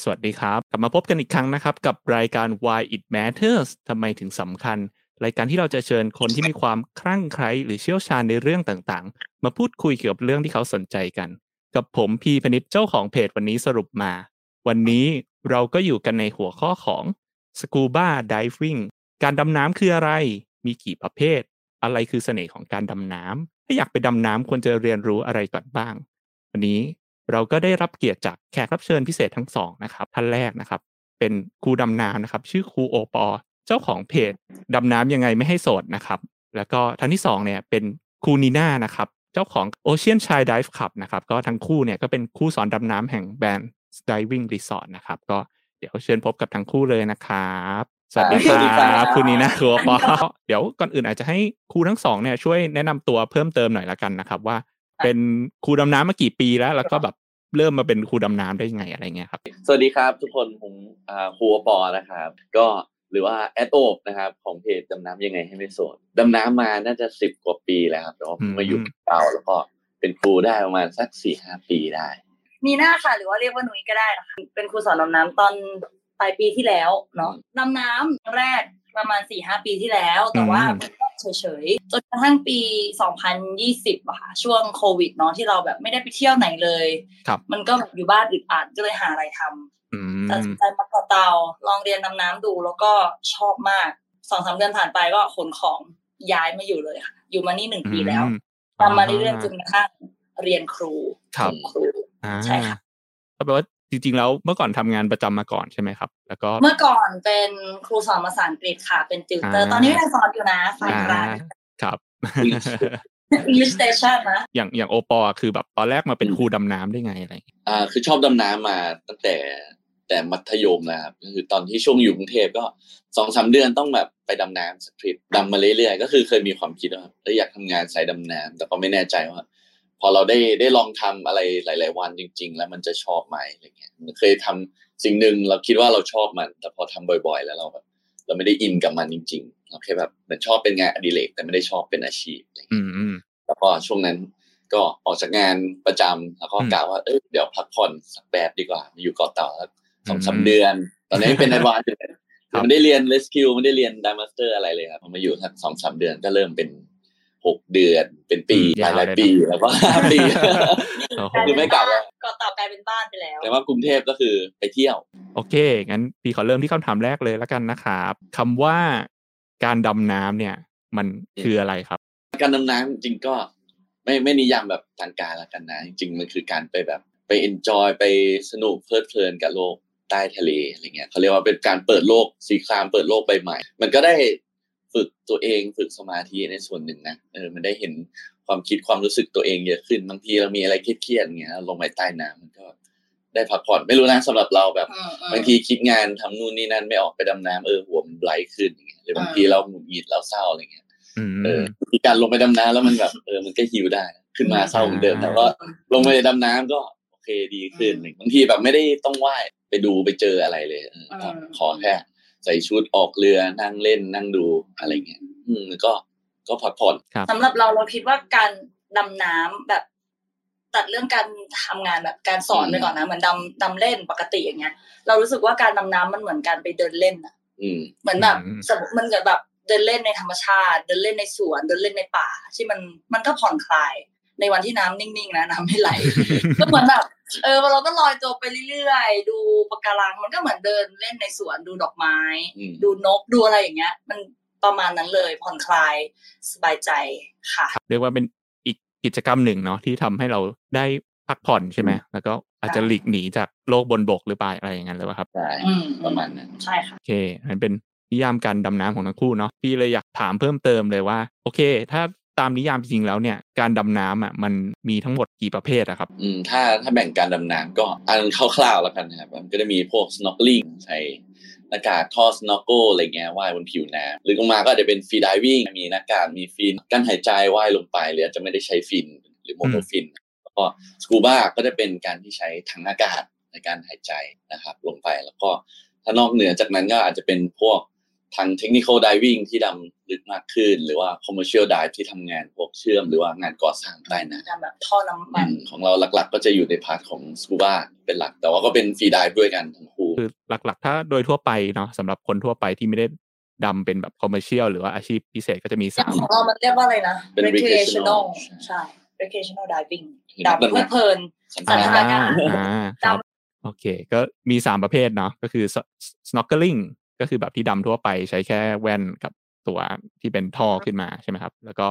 สวัสดีครับ กลับมาพบกันอีกครั้งนะครับ กับรายการ Why It Matters ทำไมถึงสำคัญ รายการที่เราจะเชิญคนที่มีความคลั่งไคล้หรือเชี่ยวชาญในเรื่องต่างๆ มาพูดคุยเกี่ยวกับเรื่องที่เขาสนใจกัน กับผมพีพนิษฐ์เจ้าของเพจวันนี้สรุปมา วันนี้เราก็อยู่กันในหัวข้อของ Scuba Diving การดำน้ำคืออะไร มีกี่ประเภท อะไรคือเสน่ห์ของการดำน้ำถ้าอยากไปดำน้ำควรจะเรียนรู้อะไรก่อนบ้าง วันนี้ เราก็ได้รับเกียรติจากแขกรับเชิญพิเศษทั้งสองนะครับท่านแรกนะครับ เป็นครูดำน้ำนะครับ ชื่อครูโอปอ เจ้าของเพจดำน้ำยังไงไม่ให้โสดนะครับ แล้วก็ท่านที่สองเนี่ยเป็นครูนีน่านะครับ เจ้าของ Ocean Chai Dive Club นะครับ ก็ทั้งคู่เนี่ยก็เป็นคู่สอนดำน้ำแห่งแบรนด์ Diving Resort นะครับ ก็เดี๋ยวเชิญพบกับทั้งคู่เลยนะครับสวัสดีครับคุณนีน่าครูโอปอเดี๋ยวก่อนอื่นอาจจะให้ครูทั้งสองเนี่ยช่วยแนะนำตัวเพิ่มเติมหน่อยละกันนะครับ ว่า เป็นครูดำน้ำมากี่ปีแล้ว แล้วก็แบบเริ่มมาเป็นครูดำน้ำได้ยังไงอะไรเงี้ยครับ สวัสดีครับทุกคนผมครูปอนะครับ ก็หรือว่าแอดโอบนะครับ ของเพจดำน้ำยังไงให้ไม่โสดดำน้ำมาน่าจะสิบกว่าปีแล้วครับแต่ว่ามาอยู่เก่าแล้วก็เป็นครูได้ประมาณสักสี่ห้าปีได้มีหน้าค่ะ หรือว่าเรียกว่าหนุ่ยก็ได้นะคะเป็นครูสอนดำน้ำตอนป ลายปีที่แล้วเนาะดำน้ำแรกประมาณสี่ห้าปีที่แล้ว แต่ว่าก็เฉยๆ จนกระทั่งปี 2020อะค่ะช่วงโควิดเนาะที่เราแบบไม่ได้ไปเที่ยวไหนเลยครับมันก็แบบอยู่บ้านอึดอัดก็เลยหาอะไรทำตัดสินใจมาต่อเตาลองเรียนดำน้ำดูแล้วก็ชอบมากสองสามเดือนผ่านไปก็ขนของย้ายมาอยู่เลยค่ะ อยู่มานี่หนึ่งปีแล้วทำมาเรื่อยๆจนกระทั่งเรียนครูครับครูใช่ค่ะก็แปลว่า จริงๆแล้วเมื่อก่อนทำงานประจำมาก่อนใช่ไหมครับ แล้วก็เมื่อก่อนเป็นครูสอนภาษาอังกฤษค่ะ เป็นติวเตอร์ตอนนี้ยังสอนอยู่นะฝ่ายร้านครับ English Station นะอย่างอย่างโอปอคือแบบตอนแรกมาเป็นครูดำน้ำได้ไงอะไรอ่าคือชอบดำน้ำมาตั้งแต่แต่มัธยมนะครับก็คือตอนที่ช่วงอยู่กรุงเทพก็สองสาเดือนต้องแบบไปดำน้ำสักทริปดำมาเรื่อยๆก็คือเคยมีความคิดว่าอยากทำงานสายดำน้ำแต่ก็ไม่แน่ใจว่า พอเราได้ได้ลองทำอะไรหลาย ๆ วันจริง ๆ แล้วมันจะชอบไหมอะไรเงี้ยเคยทำสิ่งหนึ่งเราคิดว่าเราชอบมัน แต่พอทำบ่อย ๆ แล้วเราแบบเราไม่ได้อินกับมันจริง ๆ เราแค่แบบเหมือนชอบเป็นงานอดิเรกแต่ไม่ได้ชอบเป็นอาชีพอะไรเงี้ยอืมแล้วก็ช่วงนั้นก็ออกจากงานประจำแล้วก็กล่าวว่าเออเดี๋ยวพักผ่อนสักแบบดีกว่ามาอยู่เกาะเต่าสักสองสามเดือน ตอนนี้เป็นไอวานอยู่เลยไม่ได้เรียน rescue ไม่ได้เรียน divemaster อะไรเลยครับพอมาอยู่สักสองสามเดือนก็เริ่มเป็น หกเดือนเป็นปีหลายหลายปีแล้วก็ห้าปีคือไม่กลับแล้วก็ต่อกลายเป็นบ้านไปแล้ว แต่ว่ากรุงเทพก็คือไปเที่ยว โอเค งั้นพี่ขอเริ่มที่คำถามแรกเลยแล้วกันนะครับคำว่าการดำน้ำเนี่ย มันคืออะไรครับ การดำน้ำจริงๆก็ไม่ไม่นิยามแบบทางการละกันนะ จริง ๆ มันคือการไปแบบไปเอนจอยไปสนุกเพลิดเพลินกับโลกใต้ทะเลอะไรเงี้ยเขาเรียกว่าเป็นการเปิดโลกสีครามเปิดโลกใบใหม่ มันก็ได้ ฝึกตัวเองฝึกสมาธิในส่วนหนึ่งนะเออมันได้เห็นความคิดความรู้สึกตัวเองเยอะขึ้นบางทีเรามีอะไรเครียดๆอย่างเงี้ยลงไปใต้น้ำมันก็ได้พักผ่อนไม่รู้นะสำหรับเราแบบบางทีคิดงานทำนู่นนี่นั่นไม่ออกไปดำน้ำเออหัวมันไบรท์ขึ้นอย่างเงี้ยหรือบางทีเราหงุดหงิดเราเศร้าอะไรเงี้ยอืมเออมีการลงไปดำน้ำแล้วมันแบบเออมันก็ฮิวได้ขึ้นมาเศร้าเหมือนเดิมแต่ว่าลงไปดำน้ำก็โอเคดีขึ้นบางทีแบบไม่ได้ต้องไหว้ไปดูไปเจออะไรเลยเออก็ขอแค่ ใส่ชุดออกเรือนั่งเล่นนั่งดูอะไรเงี้ยอืมก็ก็พักผ่อนสำหรับเราเราคิดว่าการดำน้ำแบบตัดเรื่องการทำงานแบบการสอนไปก่อนนะเหมือนดำดำเล่นปกติอย่างเงี้ย เรารู้สึกว่าการดำน้ำมันเหมือนการไปเดินเล่นอะอืมเหมือนแบบอืมสมมติมันเกิดแบบเดินเล่นในธรรมชาติ เดินเล่นในสวน เดินเล่นในป่า ที่มันมันก็ผ่อนคลาย ในวันที่น้ำนิ่งๆนะน้ำไม่ไหลก็เหมือนแบบ เออเราก็ลอยตัวไปเรื่อยๆ ดูปะการัง มันก็เหมือนเดินเล่นในสวนดูดอกไม้อืมดูนกดูอะไรอย่างเงี้ย มันประมาณนั้นเลยผ่อนคลายสบายใจค่ะ เรียกว่าเป็นอีกกิจกรรมหนึ่งเนาะที่ทำให้เราได้พักผ่อนใช่ไหมแล้วก็อาจจะหลีกหนีจากโลกบนบกหรือเปล่าอะไรอย่างนั้นหรือเปล่าครับใช่อืมประมาณนั้นใช่ค่ะโอเคอันเป็นนิยามการดำน้ำของทั้งคู่เนาะพี่เลยอยากถามเพิ่มเติมเลยว่า โอเค ถ้า ตามนิยามจริงๆแล้วเนี่ยการดำน้ำอะมันมีทั้งหมดกี่ประเภทอะครับ อืมถ้าถ้าแบ่งการดำน้ำก็อันคร่าวๆแล้วกันนะครับมันก็จะมีพวก snorkeling ใส่หน้ากากท่อ snorkel อะไรเงี้ยว่ายบนผิวน้ำหรือลงมาก็อาจจะเป็น free diving มีหน้ากากมีฟินกั้นหายใจว่ายลงไปหรือจจะไม่ได้ใช้ฟินหรือโมโนฟินแล้วก็สกูบ้าก็จะเป็นการที่ใช้ถังอากาศในการหายใจนะครับลงไปแล้วก็ถ้านอกเหนือจากนั้นก็อาจจะเป็นพวก ทาง technical diving ที่ดำลึกมากขึ้น หรือว่า commercial dive ที่ทำงานพวกเชื่อมหรือว่างานก่อสร้างใต้น้ำดำแบบท่อน้ำมันของเราหลักๆ ก็จะอยู่ใน part ของสกูบาเป็นหลัก แต่ว่าก็เป็น freedive ด้วยกันทั้งคู่คือหลักๆ ถ้าโดยทั่วไปเนาะสำหรับคนทั่วไปที่ไม่ได้ดำเป็นแบบ commercial หรือว่าอาชีพพิเศษก็จะมีอย่าสางมของเรามันเรียกว่าอะไรนะเป็น recreational recreational ใช่ recreational diving คือนักดำดำเพลิน้ดเพลินสันสัทนนาทนาการอ่าครับโอเค ก็มีสามประเภทเนาะก็คือ snorkeling ก็คือแบบที่ดำทั่วไปใช้แค่แว่นกับตัวที่เป็นท่อขึ้นมาใช่ไหมครับ แล้วก็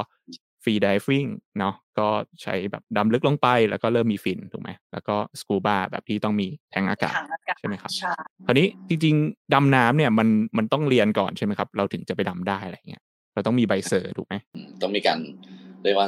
free diving เนาะก็ใช้แบบดำลึกลงไปแล้วก็เริ่มมีฟินถูกไหมแล้วก็ scuba แบบที่ต้องมีแทงอากาศถังอากาศใช่ไหมครับใช่คราวนี้จริงๆดำน้ำเนี่ยมันมันต้องเรียนก่อนใช่ไหมครับ เราถึงจะไปดำได้อะไรเงี้ยเราต้องมีใบเซอร์ถูกไหมต้องมีการเรียกว่า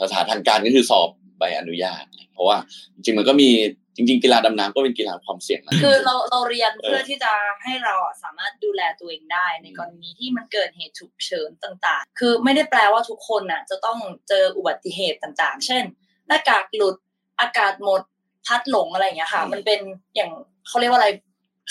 สถานทางการก็คือสอบใบอนุญาต เพราะว่าจริงๆมันก็มี จริง ๆ กีฬาดำน้ำก็เป็นกีฬาความเสี่ยงนะคือเราเราเรียนเออเพื่อที่จะให้เราอะสามารถดูแลตัวเองได้ ในกรณีที่มันเกิดเหตุฉุกเฉินต่าง ๆ คือไม่ได้แปลว่าทุกคนน่ะ จะต้องเจออุบัติเหตุต่างๆ เช่น หน้ากากหลุดอากาศหมดพัดหลงอะไรอย่างเงี้ยค่ะ มันเป็นอย่างเขาเรียกว่าอะไร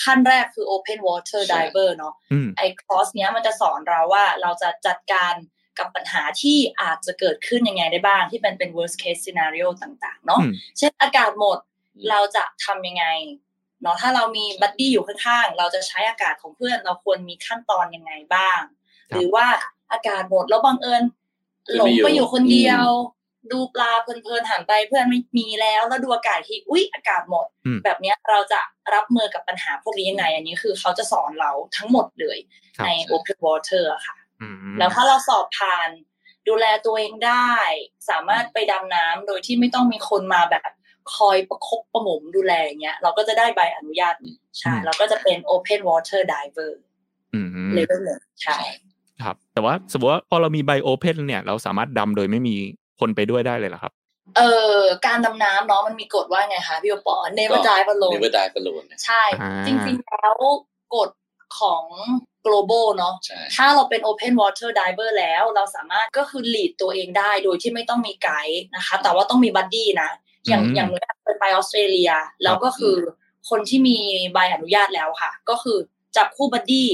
ขั้นแรกคือ open water diver เนาะอืมไอ้คอร์สเนี้ยมันจะสอนเราว่าเราจะจัดการกับปัญหาที่อาจจะเกิดขึ้นยังไงได้บ้าง ที่เป็นเป็น worst case scenario ต่าง ๆ เนาะอืมเช่นอากาศหมดอืม เราจะทำยังไงเนาะถ้าเรามีบัดดี้อยู่ข้างๆ เราจะใช้อากาศของเพื่อนเราควรมีขั้นตอนยังไงบ้างครับหรือว่าอากาศหมดแล้วบังเอิญเพื่อนหลงไม่อยู่ไปอยู่คนเดียวอืดูปลาเพลินๆหันไปเพื่อนไม่มีแล้ว แล้วดูอากาศที่อุ๊ยอากาศหมดอืมแบบเนี้ยเราจะรับมือกับปัญหาพวกนี้ยังไง อันนี้คือเขาจะสอนเราทั้งหมดเลยครับใน Open Water อะค่ะอืมแล้วถ้าเราสอบผ่านดูแลตัวเองได้ สามารถไปดำน้ำโดยที่ไม่ต้องมีคนมาแบบ คอยประคบประหงมดูแลอย่างเงี้ย เราก็จะได้ใบอนุญาตใช่เราก็จะเป็น Open Water Diver อืมเลเวลหนึ่งใช่ครับ แต่ว่าสมมติว่าพอเรามีไบโอเพนเนี่ย เราสามารถดำโดยไม่มีคนไปด้วยได้เลยเหรอครับ เอ่อการดำน้ำเนาะมันมีกฎว่าไงคะพี่โอปอ Never ก็ dive alone never die alone นะใช่อ่าจริงๆแล้วกฎของ global เนาะใช่ถ้าเราเป็น open water diver แล้ว เราสามารถก็คือ lead ตัวเองได้โดยที่ไม่ต้องมีไกด์นะคะ แต่ว่าต้องมี buddy นะ อย่างอืมอย่างหนูเคยไปออสเตรเลีย แล้วก็คือคนที่มีใบอนุญาตแล้วค่ะ ก็คือจับคู่ buddy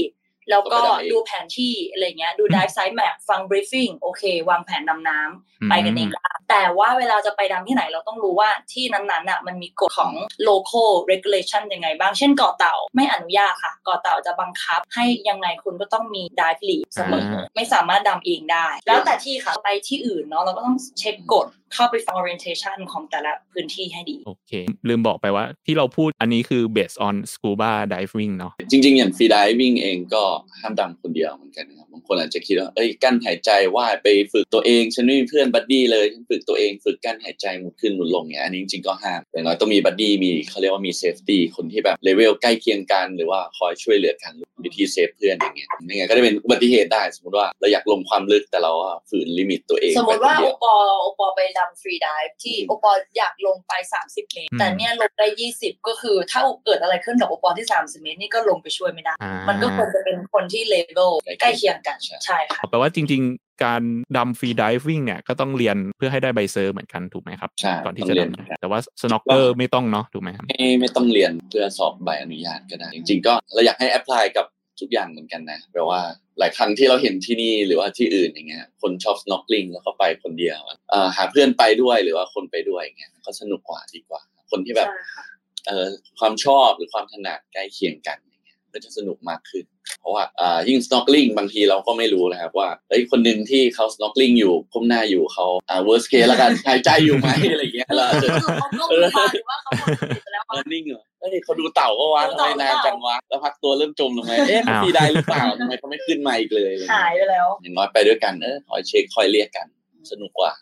แล้วก็ดูแผนที่อะไรเงี้ยดู dive site map ฟัง briefing โอเค วางแผนดำน้ำไปกันเองได้แต่ว่าเวลาจะไปดำที่ไหนเราต้องรู้ว่าที่นั้นๆน่ะมันมีกฎของ local regulation ยังไงบ้าง เช่นเกาะเต่าไม่อนุญาตค่ะเกาะเต่าจะบังคับ ให้ยังไงคุณก็ต้องมี dive lead เสมออาไม่สามารถดำเองได้ แล้วแต่ที่ค่ะไปที่อื่นเนาะเราก็ต้องเช็คกฎ เข้าไปฟัง orientation ของแต่ละพื้นที่ให้ดี โอเค ลืมบอกไปว่าที่เราพูดอันนี้คือ based on scuba diving เนาะจริง ๆ อย่าง freediving เองก็ห้ามดำคนเดียวเหมือนกันนะครับบางคนอาจจะคิดว่าเอ้ยกลั้นหายใจว่ายไปฝึกตัวเองฉันไม่มีเพื่อน buddy เลยฉันฝึกตัวเองฝึกกลั้นหายใจหมุนขึ้นหมุนลงเนี่ยอันนี้จริงๆก็ห้ามอย่างน้อยต้องมี buddy มีเขาเรียกว่ามี safety คนที่แบบเลเวลใกล้เคียงกันหรือว่าคอยช่วยเหลือกันวิธี save เพื่อนอย่างเงี้ยไม่งั้นก็จะเป็นอุบัติเหตุได้สมมติว่าเราอยากลงความลึกแต่เราอะฝืน limit ตัวเองสมมติว่าไปคนโอเดียวปอโอปอไปดำ freedive ที่อืมโอปออยากลงไป 30 เมตรอืมแต่เนี่ยลงได้ 20 ก็คือถ้าเกิดอะไรขึ้นกับโอปอที่ 30 เมตรนี่ก็ลงไปช่วยไม่ได้อ่ามันก็ควรจะเป็นคนที่เลเวลใกล้เคียงกันใช่ใช่ค่ะแปลว่าจริง ๆการดำ freediving เนี่ยก็ต้องเรียนเพื่อให้ได้ใบ cert เหมือนกันถูกไหมครับใช่ก่อนที่จะดำต้องเรียนแต่ว่า snorkel ไม่ต้องเนาะถูกไหมครับไม่ไม่ต้องเรียนเพื่อสอบใบอนุญาตก็ได้ จริง ๆ ก็เราอยากให้ apply กับทุกอย่างเหมือนกันนะแปลว่า หลายครั้งที่เราเห็นที่นี่หรือว่าที่อื่นอย่างเงี้ย คนชอบ snorkeling แล้วก็ไปคนเดียวเอ่อหาเพื่อนไปด้วยหรือว่าคนไปด้วยอย่างเงี้ยก็สนุกกว่าดีกว่า คนที่แบบใช่ค่ะเอ่อความชอบหรือความถนัดใกล้เคียงกันอย่างเงี้ยก็จะสนุกมากขึ้น เพราะว่าอ่ายิ่ง snorkeling บางทีเราก็ไม่รู้นะครับว่าเฮ้ยคนหนึ่งที่เขา snorkeling อยู่ก้มหน้าอยู่เขาอ่า worst case แล้วกันหายใจอยู่ไหมอะไรอย่างเงี้ยเราอาจจะเขาก็มีมาหรือว่าเขาหมดสติไปแล้วเออนิ่งเหรอ เอ้ยเขาดูเต่าก็วะดูทำไมเต่านานจังวะแล้วพักตัวเริ่มจมลงไปเอ๊ะเขาอ้าวพีได้หรือเปล่าทำไมเขาไม่ขึ้นมาอีกเลยอะไรเงี้ยหายไปแล้วอย่างน้อยไปด้วยกันเออคอยเช็คคอยเรียกกัน สนุกกว่า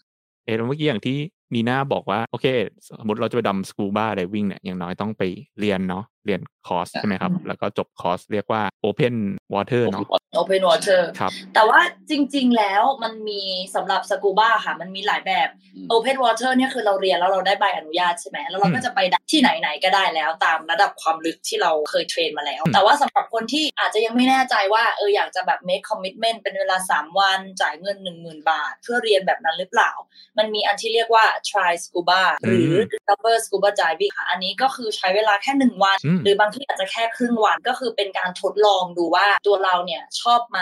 เออแล้วเมื่อกี้อย่างที่นีน่าบอกว่า โอเค สมมติเราจะไปดำสกูบ้าไดวิ่งเนี่ยอย่างน้อยต้องไปเรียนเนาะเรียนคอร์สใช่ไหมครับ แล้วก็จบคอร์สเรียกว่า Open Water เนาะ Open Water ครับแต่ว่าจริง ๆ แล้วมันมีสำหรับสกูบ้าค่ะ มันมีหลายแบบอืม Open Water เนี่ยคือเราเรียนแล้วเราได้ใบอนุญาตใช่ไหมแล้วเราก็อืมจะไปดับที่ไหนๆก็ได้แล้วตามระดับความลึกที่เราเคยเทรนมาแล้วอืมแต่ว่าสำหรับคนที่อาจจะยังไม่แน่ใจว่าเอออยากจะแบบ make commitment เป็นเวลา 3 วันจ่ายเงิน 10,000 บาท เพื่อเรียนแบบนั้นหรือเปล่า มันมีอันที่เรียกว่า try scuba หรือ discover scuba diving ค่ะอันนี้ก็คือใช้เวลาแค่ 1 วันอืมหรือบางที่อาจจะแค่ครึ่งวันก็คือเป็นการทดลองดูว่าตัวเราเนี่ยชอบไหม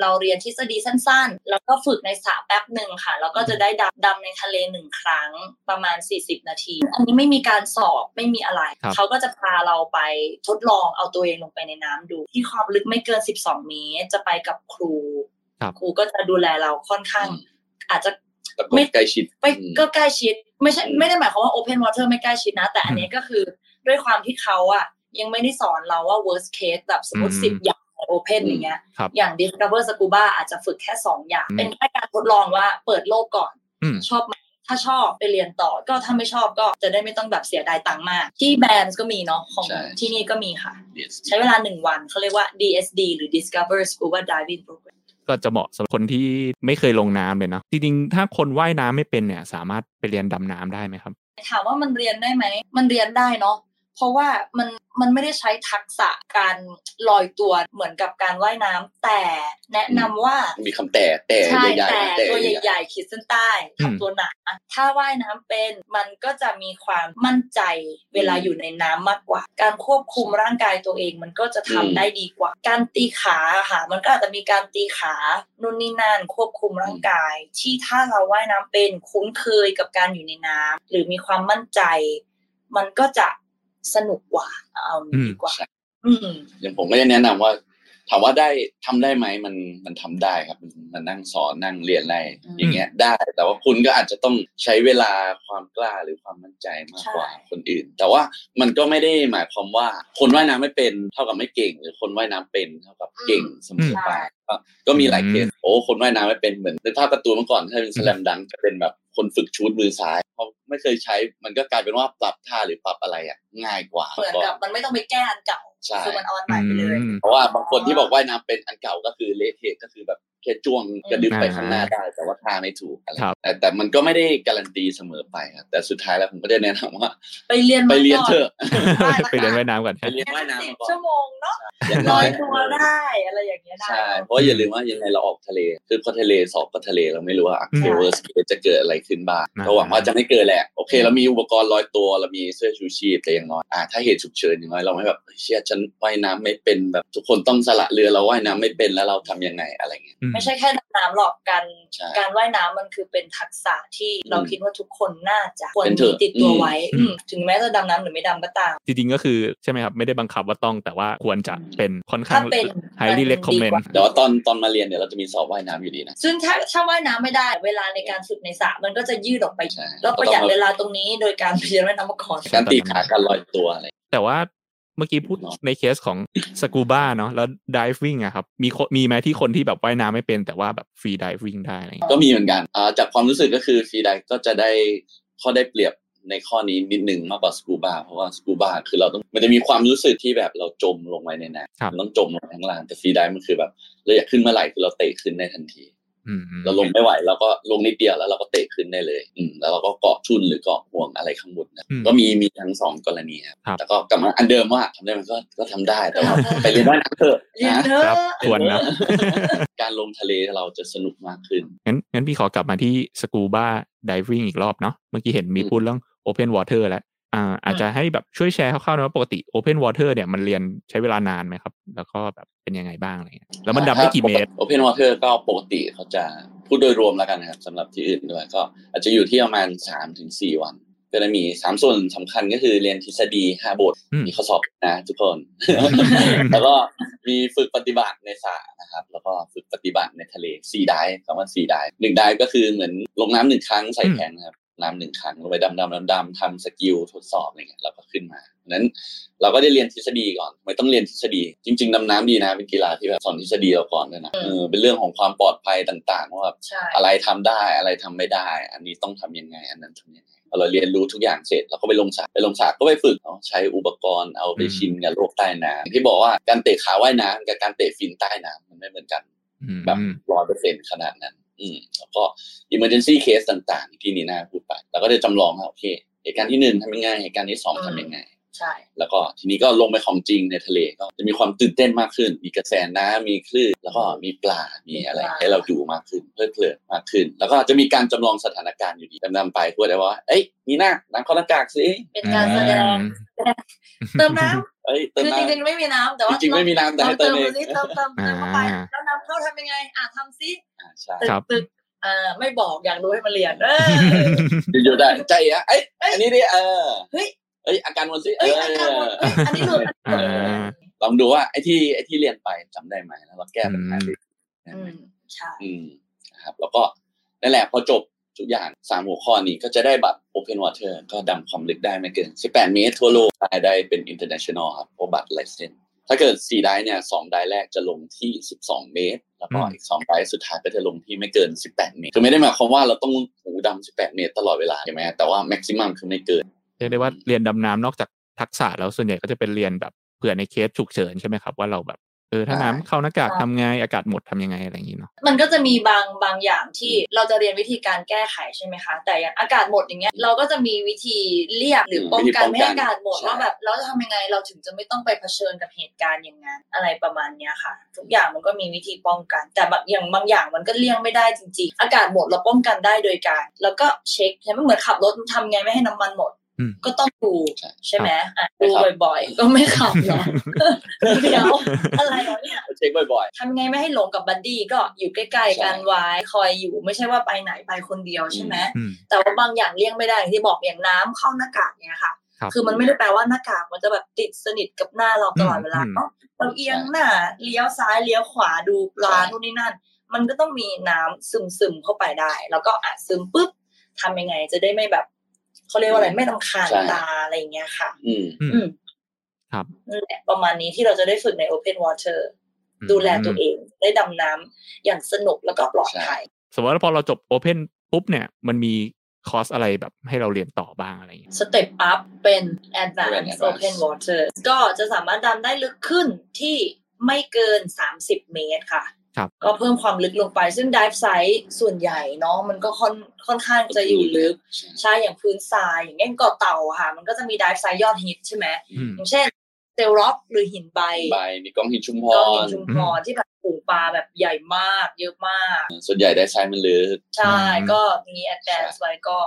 เราเรียนทฤษฎีสั้นๆ แล้วก็ฝึกในสระแป๊บหนึ่งค่ะ แล้วก็จะได้ดำดำในทะเลหนึ่งครั้งประมาณ 40 นาที อันนี้ไม่มีการสอบไม่มีอะไรครับเขาก็จะพาเราไปทดลองเอาตัวเองลงไปในน้ำดู ที่ความลึกไม่เกิน 12 เมตร จะไปกับครูครับครูก็จะดูแลเราค่อนข้างอืมอาจจะตะกบใกล้ชิดไปอืมก็ใกล้ชิด ไม่ใช่อืมไม่ได้หมายความว่า Open Water ไม่ใกล้ชิดนะ แต่อันนี้ก็คือ ด้วยความที่เขาอะยังไม่ได้สอนเราว่า worst case แบบสมมติอืมสิบอย่างใน Open อืมอย่างเงี้ยครับอย่าง Discover Scuba อาจจะฝึกแค่สองอย่างอืมเป็นแค่การทดลองว่าเปิดโลกก่อนอืมชอบไหมถ้าชอบไปเรียนต่อก็ถ้าไม่ชอบก็จะได้ไม่ต้องแบบเสียดายตังค์มาก ที่แบรนด์ก็มีเนาะของใช่ที่นี่ก็มีค่ะ Yes ใช้เวลาหนึ่งวันเขาเรียกว่า DSD หรือ Discover Scuba Diving Program ก็จะเหมาะสำหรับคนที่ไม่เคยลงน้ำเลยเนอะจริงๆถ้าคนว่ายน้ำไม่เป็นเนี่ยสามารถไปเรียนดำน้ำได้ไหมครับถามว่ามันเรียนได้ไหมมันเรียนได้เนาะ เพราะว่ามันมันไม่ได้ใช้ทักษะการลอยตัวเหมือนกับการว่ายน้ำแต่แนะนำว่ามีคำแต่แต่ใช่ใหญ่แต่ๆแต่ตัวใหญ่ใหญ่ๆขีดเส้นใต้อืมทำตัวหนาถ้าว่ายน้ำเป็นมันก็จะมีความมั่นใจเวลาอยู่ในน้ำมากกว่า การควบคุมร่างกายตัวเองมันก็จะทำได้ดีกว่า การตีขาค่ะมันก็อาจจะมีการตีขานู่นนี่นั่นควบคุมร่างกาย ที่ถ้าเราว่ายน้ำเป็นคุ้นเคยกับการอยู่ในน้ำหรือมีความมั่นใจ มันก็จะ สนุกกว่าเอางี้ดีกว่าอืมๆอย่างผมก็จะแนะนำว่าถามว่าได้ทำได้ไหมมันมันทำได้ครับมันมันนั่งสอนนั่งเรียนอะไรอืมอย่างเงี้ยได้ แต่ว่าคุณก็อาจจะต้องใช้เวลาความกล้าหรือความมั่นใจมากกว่าใช่คนอื่น แต่ว่ามันก็ไม่ได้หมายความว่า คนว่ายน้ำไม่เป็นเท่ากับไม่เก่ง หรือคนว่ายน้ำเป็นเท่ากับเก่งเสมอไปก็ก็มีหลายเคสโอ้คนว่ายน้ำไม่เป็นเหมือนในภาพการ์ตูนเมื่อก่อนถ้าเป็นสแลมดังจะเป็นแบบ คนฝึกชูดมือซ้ายเพราะไม่เคยใช้มันก็กลายเป็นว่าปรับท่าหรือปรับอะไรอะง่ายกว่าเหมือนกับมันไม่ต้องไปแก้อันเก่าใช่คือมันออนใหม่ไปเลยอืมเพราะว่าบางคนที่บอกว่ายน้ำเป็นอันเก่าก็คือเละเทะก็คือแบบแค่จ้วงกระดึบไปอ่าข้างหน้าได้ แต่ว่าท่าไม่ถูกอะไรครับแต่แต่มันก็ไม่ได้การันตีเสมอไปครับแต่สุดท้ายแล้วผมก็ได้แนะนำว่า ไปเรียนไปเรียนมาก่เถอะไปเรียนว่ายน้ำก่อนไปเรียนว่ายน้ำสิบมาก่อนชั่วโมงเนาะอย่างลน้ออยยตัวได้อะไรอย่างเงี้ยได้ใช่เพราะอย่าลืมว่ายังไงเราออกทะเล คือพอทะเลสอบก็ทะเลเราไม่รู้ว่าอักเสบเวอร์สจะเกิดอะไรขึ้นบ้างอ่าก็หวังว่าจะไม่เกิดแหละโอเค เรามีอุปกรณ์ลอยตัวเรามีเสื้อชูชีพแต่อย่างน้อยอ่าถ้าเหตุฉุกเฉินอย่างน้อยเราไม่แบบเฮ้ยเชี่ยฉันว่ายน้ำไม่เป็นแบบทุกคนต้องสละเรือเราว่ายน้ำไม่เป็นแล้วเราทำยังไงอะไรเงี้ยอืมไม่ใช่แค่ดำน้ำหรอกการใช่การว่ายน้ำมันคือเป็นทักษะที่เราอืมคิดว่าทุกคนน่าจะควรเป็นเถมีอะติดตัวอืมไว้อืมอืมถึงแม้จะดำน้ำหรือไม่ดำก็ตาม จริงๆก็คือใช่ไหมครับ ไม่ได้บังคับว่าต้องแต่ว่าควรจะเป็นค่อนข้างถ้าเป็น highly มัน recommend ดีกว่าแต่ว่าตอนตอนมาเรียนเนี่ยเราจะมีสอบว่ายน้ำอยู่ดีนะ ซึ่งถ้าถ้าว่ายน้ำไม่ได้เวลาในการฝึกในสระมันก็จะยืดออกไปใช่แล้วประหยัดเวลาตรงนี้โดยการไปเรียนว่ายน้ำมาก่อนการตีขาการลอยตัวอะไรแต่ว่า เมื่อกี้พูดเนอะในเคสของสกูบ้าเนาะแล้ว diving อะครับมีคนมีไหมที่คนที่แบบว่ายน้ำไม่เป็นแต่ว่าแบบฟรี diving ได้อะไรอย่างเงี้ยก็มีเหมือนกันอ่าจากความรู้สึกก็คือฟรีไดก็จะได้ข้อได้เปรียบในข้อนี้นิดนึงมากกว่าสกูบาเพราะว่าสกูบาคือเราต้องมันจะมีความรู้สึกที่แบบเราจมลงไปในน้ครับำมันต้องจมลงไปข้างล่างแต่ฟรีไดมันคือแบบเราอยากขึ้นเมื่อไหร่คือเราเตะขึ้นได้ทันทีอืมอืม เราลงไม่ไหวเราก็ลงนิดเดียวแล้วเราก็เตะขึ้นได้เลย อืมแล้วเราก็เกาะทุ่นหรือเกาะห่วงอะไรข้างบนนะอืมก็มีมีทั้งสองกรณีครับครับแต่ก็กลับมาอันเดิมว่าทำได้มันก็ก็ทำได้แต่ว่าไปเรียนว่ายน้ำเถอะเรียนนะเถอะครับควรนะ การลงทะเลเราจะสนุกมากขึ้นงั้นงั้นพี่ขอกลับมาที่สกูบ้า diving อีกรอบเนาะเมื่อกี้เห็นมีอืมพูดเรื่อง open water แล้ว อ่าอาจจะให้แบบช่วยแชร์คร่าวๆนะว่าปกติ open water เนี่ยมันเรียนใช้เวลานานไหมครับ แล้วก็แบบเป็นยังไงบ้างอะไรเงี้ยแล้วมันดำได้กี่เมตรโอเพนวอเตอร์ก็ปกติเขาจะพูดโดยรวมแล้วกันนะครับสำหรับที่อื่นด้วยก็อาจจะอยู่ที่ประมาณสามถึงสี่วัน ก็จะมีสามส่วนสำคัญก็คือเรียนทฤษฎีห้าบทอืมมีข้อสอบนะทุกคน แล้วก็มีฝึกปฏิบัติในสระนะครับ แล้วก็ฝึกปฏิบัติในทะเลสี่ dive คำว่าสี่ dive หนึ่ง dive ก็คือเหมือนลงน้ำหนึ่งครั้งใส่แทงนะครับ น้ำหนึ่งครั้งลงไปดำดำดำดำทำ skill ทดสอบอะไรเงี้ยแล้วก็ขึ้นมาเพราะฉะนั้นเราก็ได้เรียนทฤษฎีก่อนไม่ต้องเรียนทฤษฎี จริง ๆดำน้ำดีนะเป็นกีฬาที่แบบสอนทฤษฎีเราก่อนด้วยนะเออเป็นเรื่องของความปลอดภัยต่างๆว่าแบบใช่อะไรทำได้อะไรทำไม่ได้ อันนี้ต้องทำยังไง อันนั้นทำยังไงพอเราเรียนรู้ทุกอย่างเสร็จเราก็ไปลงสระไปลงสระก็ไปฝึกเนาะใช้อุปกรณ์เอาไปอืมชินกับโลกใต้น้ำอย่างที่บอกว่าการเตะขาว่ายน้ำกับการเตะฟินใต้น้ำมันไม่เหมือนกันอืมแบบร้อยเปอร์เซ็นขนาดนั้น อืมแล้วก็ emergency case ต่างๆ ที่นีน่าพูดไปเราก็จะจำลองว่าโอเค เหตุการณ์ที่หนึ่งทำยังไง เหตุการณ์ที่สองทำยังไง ใช่ แล้วก็ทีนี้ก็ลงไปของจริงในทะเลก็จะมีความตื่นเต้นมากขึ้น มีกระแสน้ำมีคลื่น แล้วก็มีปลา มีอะไรมีปลาให้เราดูมากขึ้น เพลิดเพลินมากขึ้น แล้วก็จะมีการจำลองสถานการณ์อยู่ดีดำๆไปพูดได้ว่า เอ้ยนี่นะน้ำเข้าหน้ากากสิเป็นการแสดงอืมเติมน้เออ้ยเติมคือน้จริงๆไม่มีน้ำแต่ว่าำจริงๆไม่มีน้ำแต่ให้เราเติเติมมเอดูงสิเติมเติมเติมเข้าไปอ่าแล้วน้ำเข้าทำยังไงอะทำซิอ่าใช่ตึกครับตึกอ่าไม่บอกอยากรู้ให้มันเรียนเอออยู่ๆได้ใจอะเอ้ยเอ้ยอันนี้ดิเออเฮ้ย เอ้ยอาการวนซิเอ้ยอาการหมดเอ้ยอันนี้หลุดอันนี้หลุดอ่าลองดูว่าไอ้ที่ไอ้ที่เรียนไปจำได้ไหมแล้วเราแก้ปัญหาได้อืมใช่อืมนะครับ แล้วก็นั่นแหละพอจบทุกอย่างสามหัวข้อนี้ก็จะได้บัตร Open Water ก็ดำความลึกได้ไม่เกิน 18 เมตรทั่วโลกได้ได้เป็น international ครับเพราะบัตรไลเซนถ้าเกิด4ได้เนี่ย2ได้แรกจะลงที่ 12 เมตร แล้วก็อืมอีก2ได้สุดท้ายก็จะลงที่ไม่เกิน 18 เมตรคือไม่ได้หมายความว่าเราต้องหูดำ18 เมตรตลอดเวลาใช่ไหมแต่ว่า maximum คือไม่เกิน เรียกได้ว่าเรียนดำน้ำนอกจากทักษะแล้วส่วนใหญ่ก็จะเป็นเรียนแบบเผื่อในเคสฉุกเฉินใช่ไหมครับว่าเราแบบเออถ้าน้ำเข้าหน้ากากทำไงอากาศหมดทำยังไงอะไรอย่างนี้เนาะมันก็จะมีบางบางอย่างที่เราจะเรียนวิธีการแก้ไขใช่ไหมคะ แต่อย่างอากาศหมดอย่างเงี้ยเราก็จะมีวิธีเรียกหรือป้องกันไม่ให้อากาศหมดใช่ว่าแบบเราจะทำยังไงเราถึงจะไม่ต้องไปเผชิญกับเหตุการณ์อย่างนั้นอะไรประมาณเนี้ยค่ะ ทุกอย่างมันก็มีวิธีป้องกัน แต่บางอย่างบางอย่างมันก็เลี่ยงไม่ได้จริง ๆ อากาศหมดเราป้องกันได้โดยการ แล้วก็เช็คใช่ไหมเหมือนขับรถทำไงไม่ให้น้ำมันหมดอืม ก็ต้องดูใช่ใช่ไหมอะไม่ดูขับบ่อยๆ ก็ไม่ขับหรอกเดี๋ยวอะไรวะเนี่ยเช็คบ่อยทำไงไม่ให้หลงกับ buddy ก็อยู่ใกล้ๆกันไว้คอยอยู่ไม่ใช่ว่าไปไหนไปคนเดียวใช่ไหมอืมแต่ว่าบางอย่างเลี่ยงไม่ได้อย่างที่บอกอย่างน้ำเข้าหน้ากากเนี่ยค่ะครับคือมันไม่ได้แปลว่าหน้ากากมันจะแบบติดสนิทกับหน้าเราตลอดเวลาอืมเนาะเราเอียงหน้าเลี้ยวซ้ายเลี้ยวขวาดูปลาใช่นู่นนี่นั่น มันก็ต้องมีน้ำซึมซึมๆเข้าไปได้ แล้วก็อะซึมปุ๊บทำยังไงจะได้ไม่แบบ เขาเรียกว่าอะไรไม่ลำคาญตาอะไรอย่างเงี้ยค่ะๆอืมอืมอืมครับนั่นแหละประมาณนี้ที่เราจะได้ฝึกใน Open Water ดูแลตัวเองได้ดำน้ำอย่างสนุกแล้วก็ปลอดภัยสมมติว่าพอเราจบโอเพนปุ๊บเนี่ย มันมีคอร์สอะไรแบบให้เราเรียนต่อบ้างอะไรอย่างเงี้ย step up เป็นเป็น Advanced Advanced Open Water ก็จะสามารถดำได้ลึกขึ้นที่ไม่เกิน 30 เมตรค่ะครับ ก็เพิ่มความลึกลงไปซึ่ง dive site ส่วนใหญ่เนาะมันก็ค่อนค่อนข้างจะอยู่ลึกใช่อย่างพื้นทรายอย่างเงี้ยเกาะเต่าค่ะ มันก็จะมี dive site ยอดฮิตใช่ไหมอืมอย่างเช่น Sail Rock หรือหินใบใบมีกล้องหินชุมพก็หินรชุมพรที่แบบฝูงปลาแบบใหญ่มาก เยอะมาก ส่วนใหญ่ dive site มันลึกใช่อืมก็มี advance ไว้ก็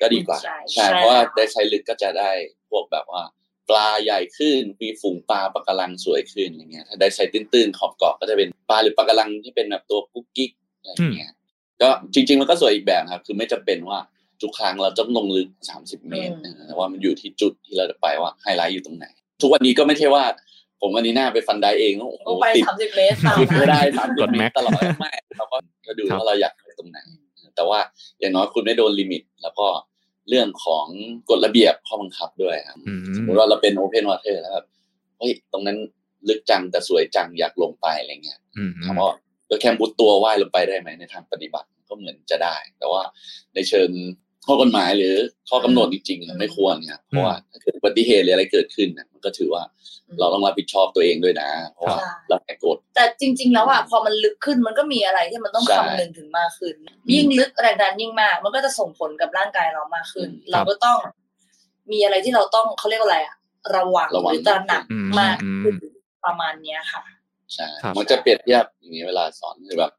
ก็ดีกว่า ใช่ใช่ใช่เพราะว่าค่ะ dive site ลึกก็จะได้พวกแบบว่า ปลาใหญ่ขึ้น มีฝูงปลาปะการังสวยขึ้นอย่างเงี้ย ถ้า dive site ตื้นๆขอบเกาะก็จะเป็นปลาหรือปะการังที่เป็นแบบตัวกุ๊กกิ๊กอะไรอย่างเงี้ย ก็จริง ๆ มันก็สวยอีกแบบครับ คือไม่จำเป็นว่าทุกครั้งเราต้องลงลึก30เมตรอืมแต่ว่ามันอยู่ที่จุดที่เราจะไปว่าไฮไลท์อยู่ตรงไหน ทุกวันนี้ก็ไม่ใช่ว่า ผมวันนี้หน้าไป fun dive เองโอ้โอ้โหไปติดสามสิบเมตรเปล่าคือไม่นะได้สามกสิดบเมแม็ตกรตลอดไม่เราก็ก็ดูครับว่าเราอยากไปตรงไหน แต่ว่าอย่างน้อยคุณไม่โดน limit แล้วก็ เรื่องของกฎระเบียบข้อบังคับด้วยครับอืมสมมติว่าเราเป็น Open Water แล้วแบบเฮ้ยตรงนั้นลึกจังแต่สวยจังอยากลงไปอะไรเงี้ยอืมถามว่าก็แค่มุดตัวว่ายลงไปได้ไหมในทางปฏิบัติก็เหมือนจะได้ แต่ว่าในเชิง ข้อกฎหมายหรือข้อกำหนดจริงๆไม่ควรเนี่ยเพราะว่าถ้าเกิดอุบัติเหตุหรืออะไรเกิดขึ้นเนี่ยมันก็ถือว่าเราต้องรับผิดชอบตัวเองด้วยนะ เพราะว่าใช่เราแหกกฎแต่จริง ๆ แล้วอะพอมันลึกขึ้นมันก็มีอะไรที่มันต้องใช่คำนึงถึงมากขึ้น ยิ่งลึกแรงดันยิ่งมาก มันก็จะส่งผลกับร่างกายเรามากขึ้นอืมเราก็ต้อง มีอะไรที่เราต้องเขาเรียกว่าอะไรอะระวังระวังหรือตระหนักอืมมากขึ้นอืมประมาณเนี้ยค่ะใช่ครับมันจะเปรียบเทียบอย่างนี้เวลาสอนคือแบบ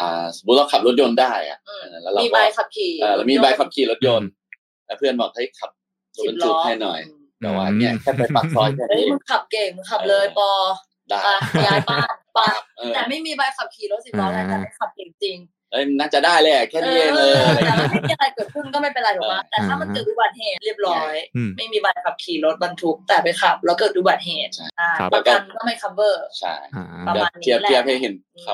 อ่าสมมติเราขับรถยนต์ได้อะอืมเออแล้วเรามีก็ใบขับขี่เออเรามีใบขับขี่รถยนต์แล้วเพื่อนบอกให้ขับรถสิบบรรทุล้กอให้หน่อยมแต่ว่าเนี่ยแค่ไปปากซอยแค่เฮ้ยนี้มึงขับเก่งมึงขับเลยปอได้ไปย้ายบ้านปะเออแต่ไม่มีใบขับขี่รถสิบล้ออ่าแต่ไม่ขับเก่งจริง เอ้ยน่าจะได้แหละแค่นี้เองเลยเอออะไรแต่เงี้ยไม่มีอะไรเกิดขึ้นก็ไม่เป็นไรหรอกนะแต่ถ้ามันเกิดอุบัติเหตุเรียบร้อยอืมไม่มีใบขับขี่รถบรรทุกแต่ไปขับ แล้วเกิดอุบัติเหตุใช่อ่าครับประกันก็ไม่ cover ใช่อ่าประเดี๋ยวมาณนี้เทียบแหละเทียบให้เห็นอืม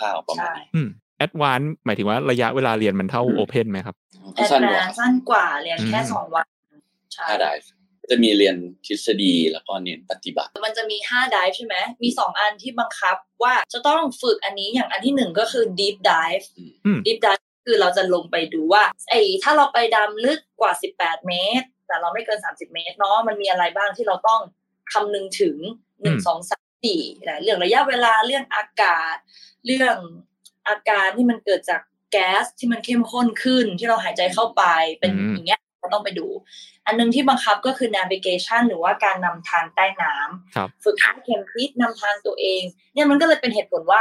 คร่าวๆประมาณใช่นี้อืมแอดวานหมายถึงว่าระยะเวลาเรียนมันเท่าอืมโอเพนไหมครับแอดสั้นกวาว่านสั้นกว่าเรียนแค่อืมสองวันใช่ห้าได้ จะมีเรียนทฤษฎีแล้วก็เน้นปฏิบัติ มันจะมีห้า dive ใช่ไหม มีสองอันที่บังคับว่าจะต้องฝึกอันนี้อย่างอันที่หนึ่งก็คือ deep dive อืม deep dive คือเราจะลงไปดูว่าไอ้ถ้าเราไปดำลึกกว่า 18 เมตร แต่เราไม่เกิน 30 เมตรเนาะมันมีอะไรบ้างที่เราต้องคำนึงถึงหนึ่งอืมสองสามสี่นะเรื่องระยะเวลาเรื่องอากาศ เรื่องอาการที่มันเกิดจากแก๊สที่มันเข้มข้นขึ้นที่เราหายใจเข้าไปเป็นอืมอย่างเงี้ยเราต้องไปดู อันหนึงที่บังคับก็คือ navigation หรือว่าการนำทางใต้น้ำครับฝึกให้เข็มทิศนำทางตัวเอง เนี่ยมันก็เลยเป็นเหตุผลว่า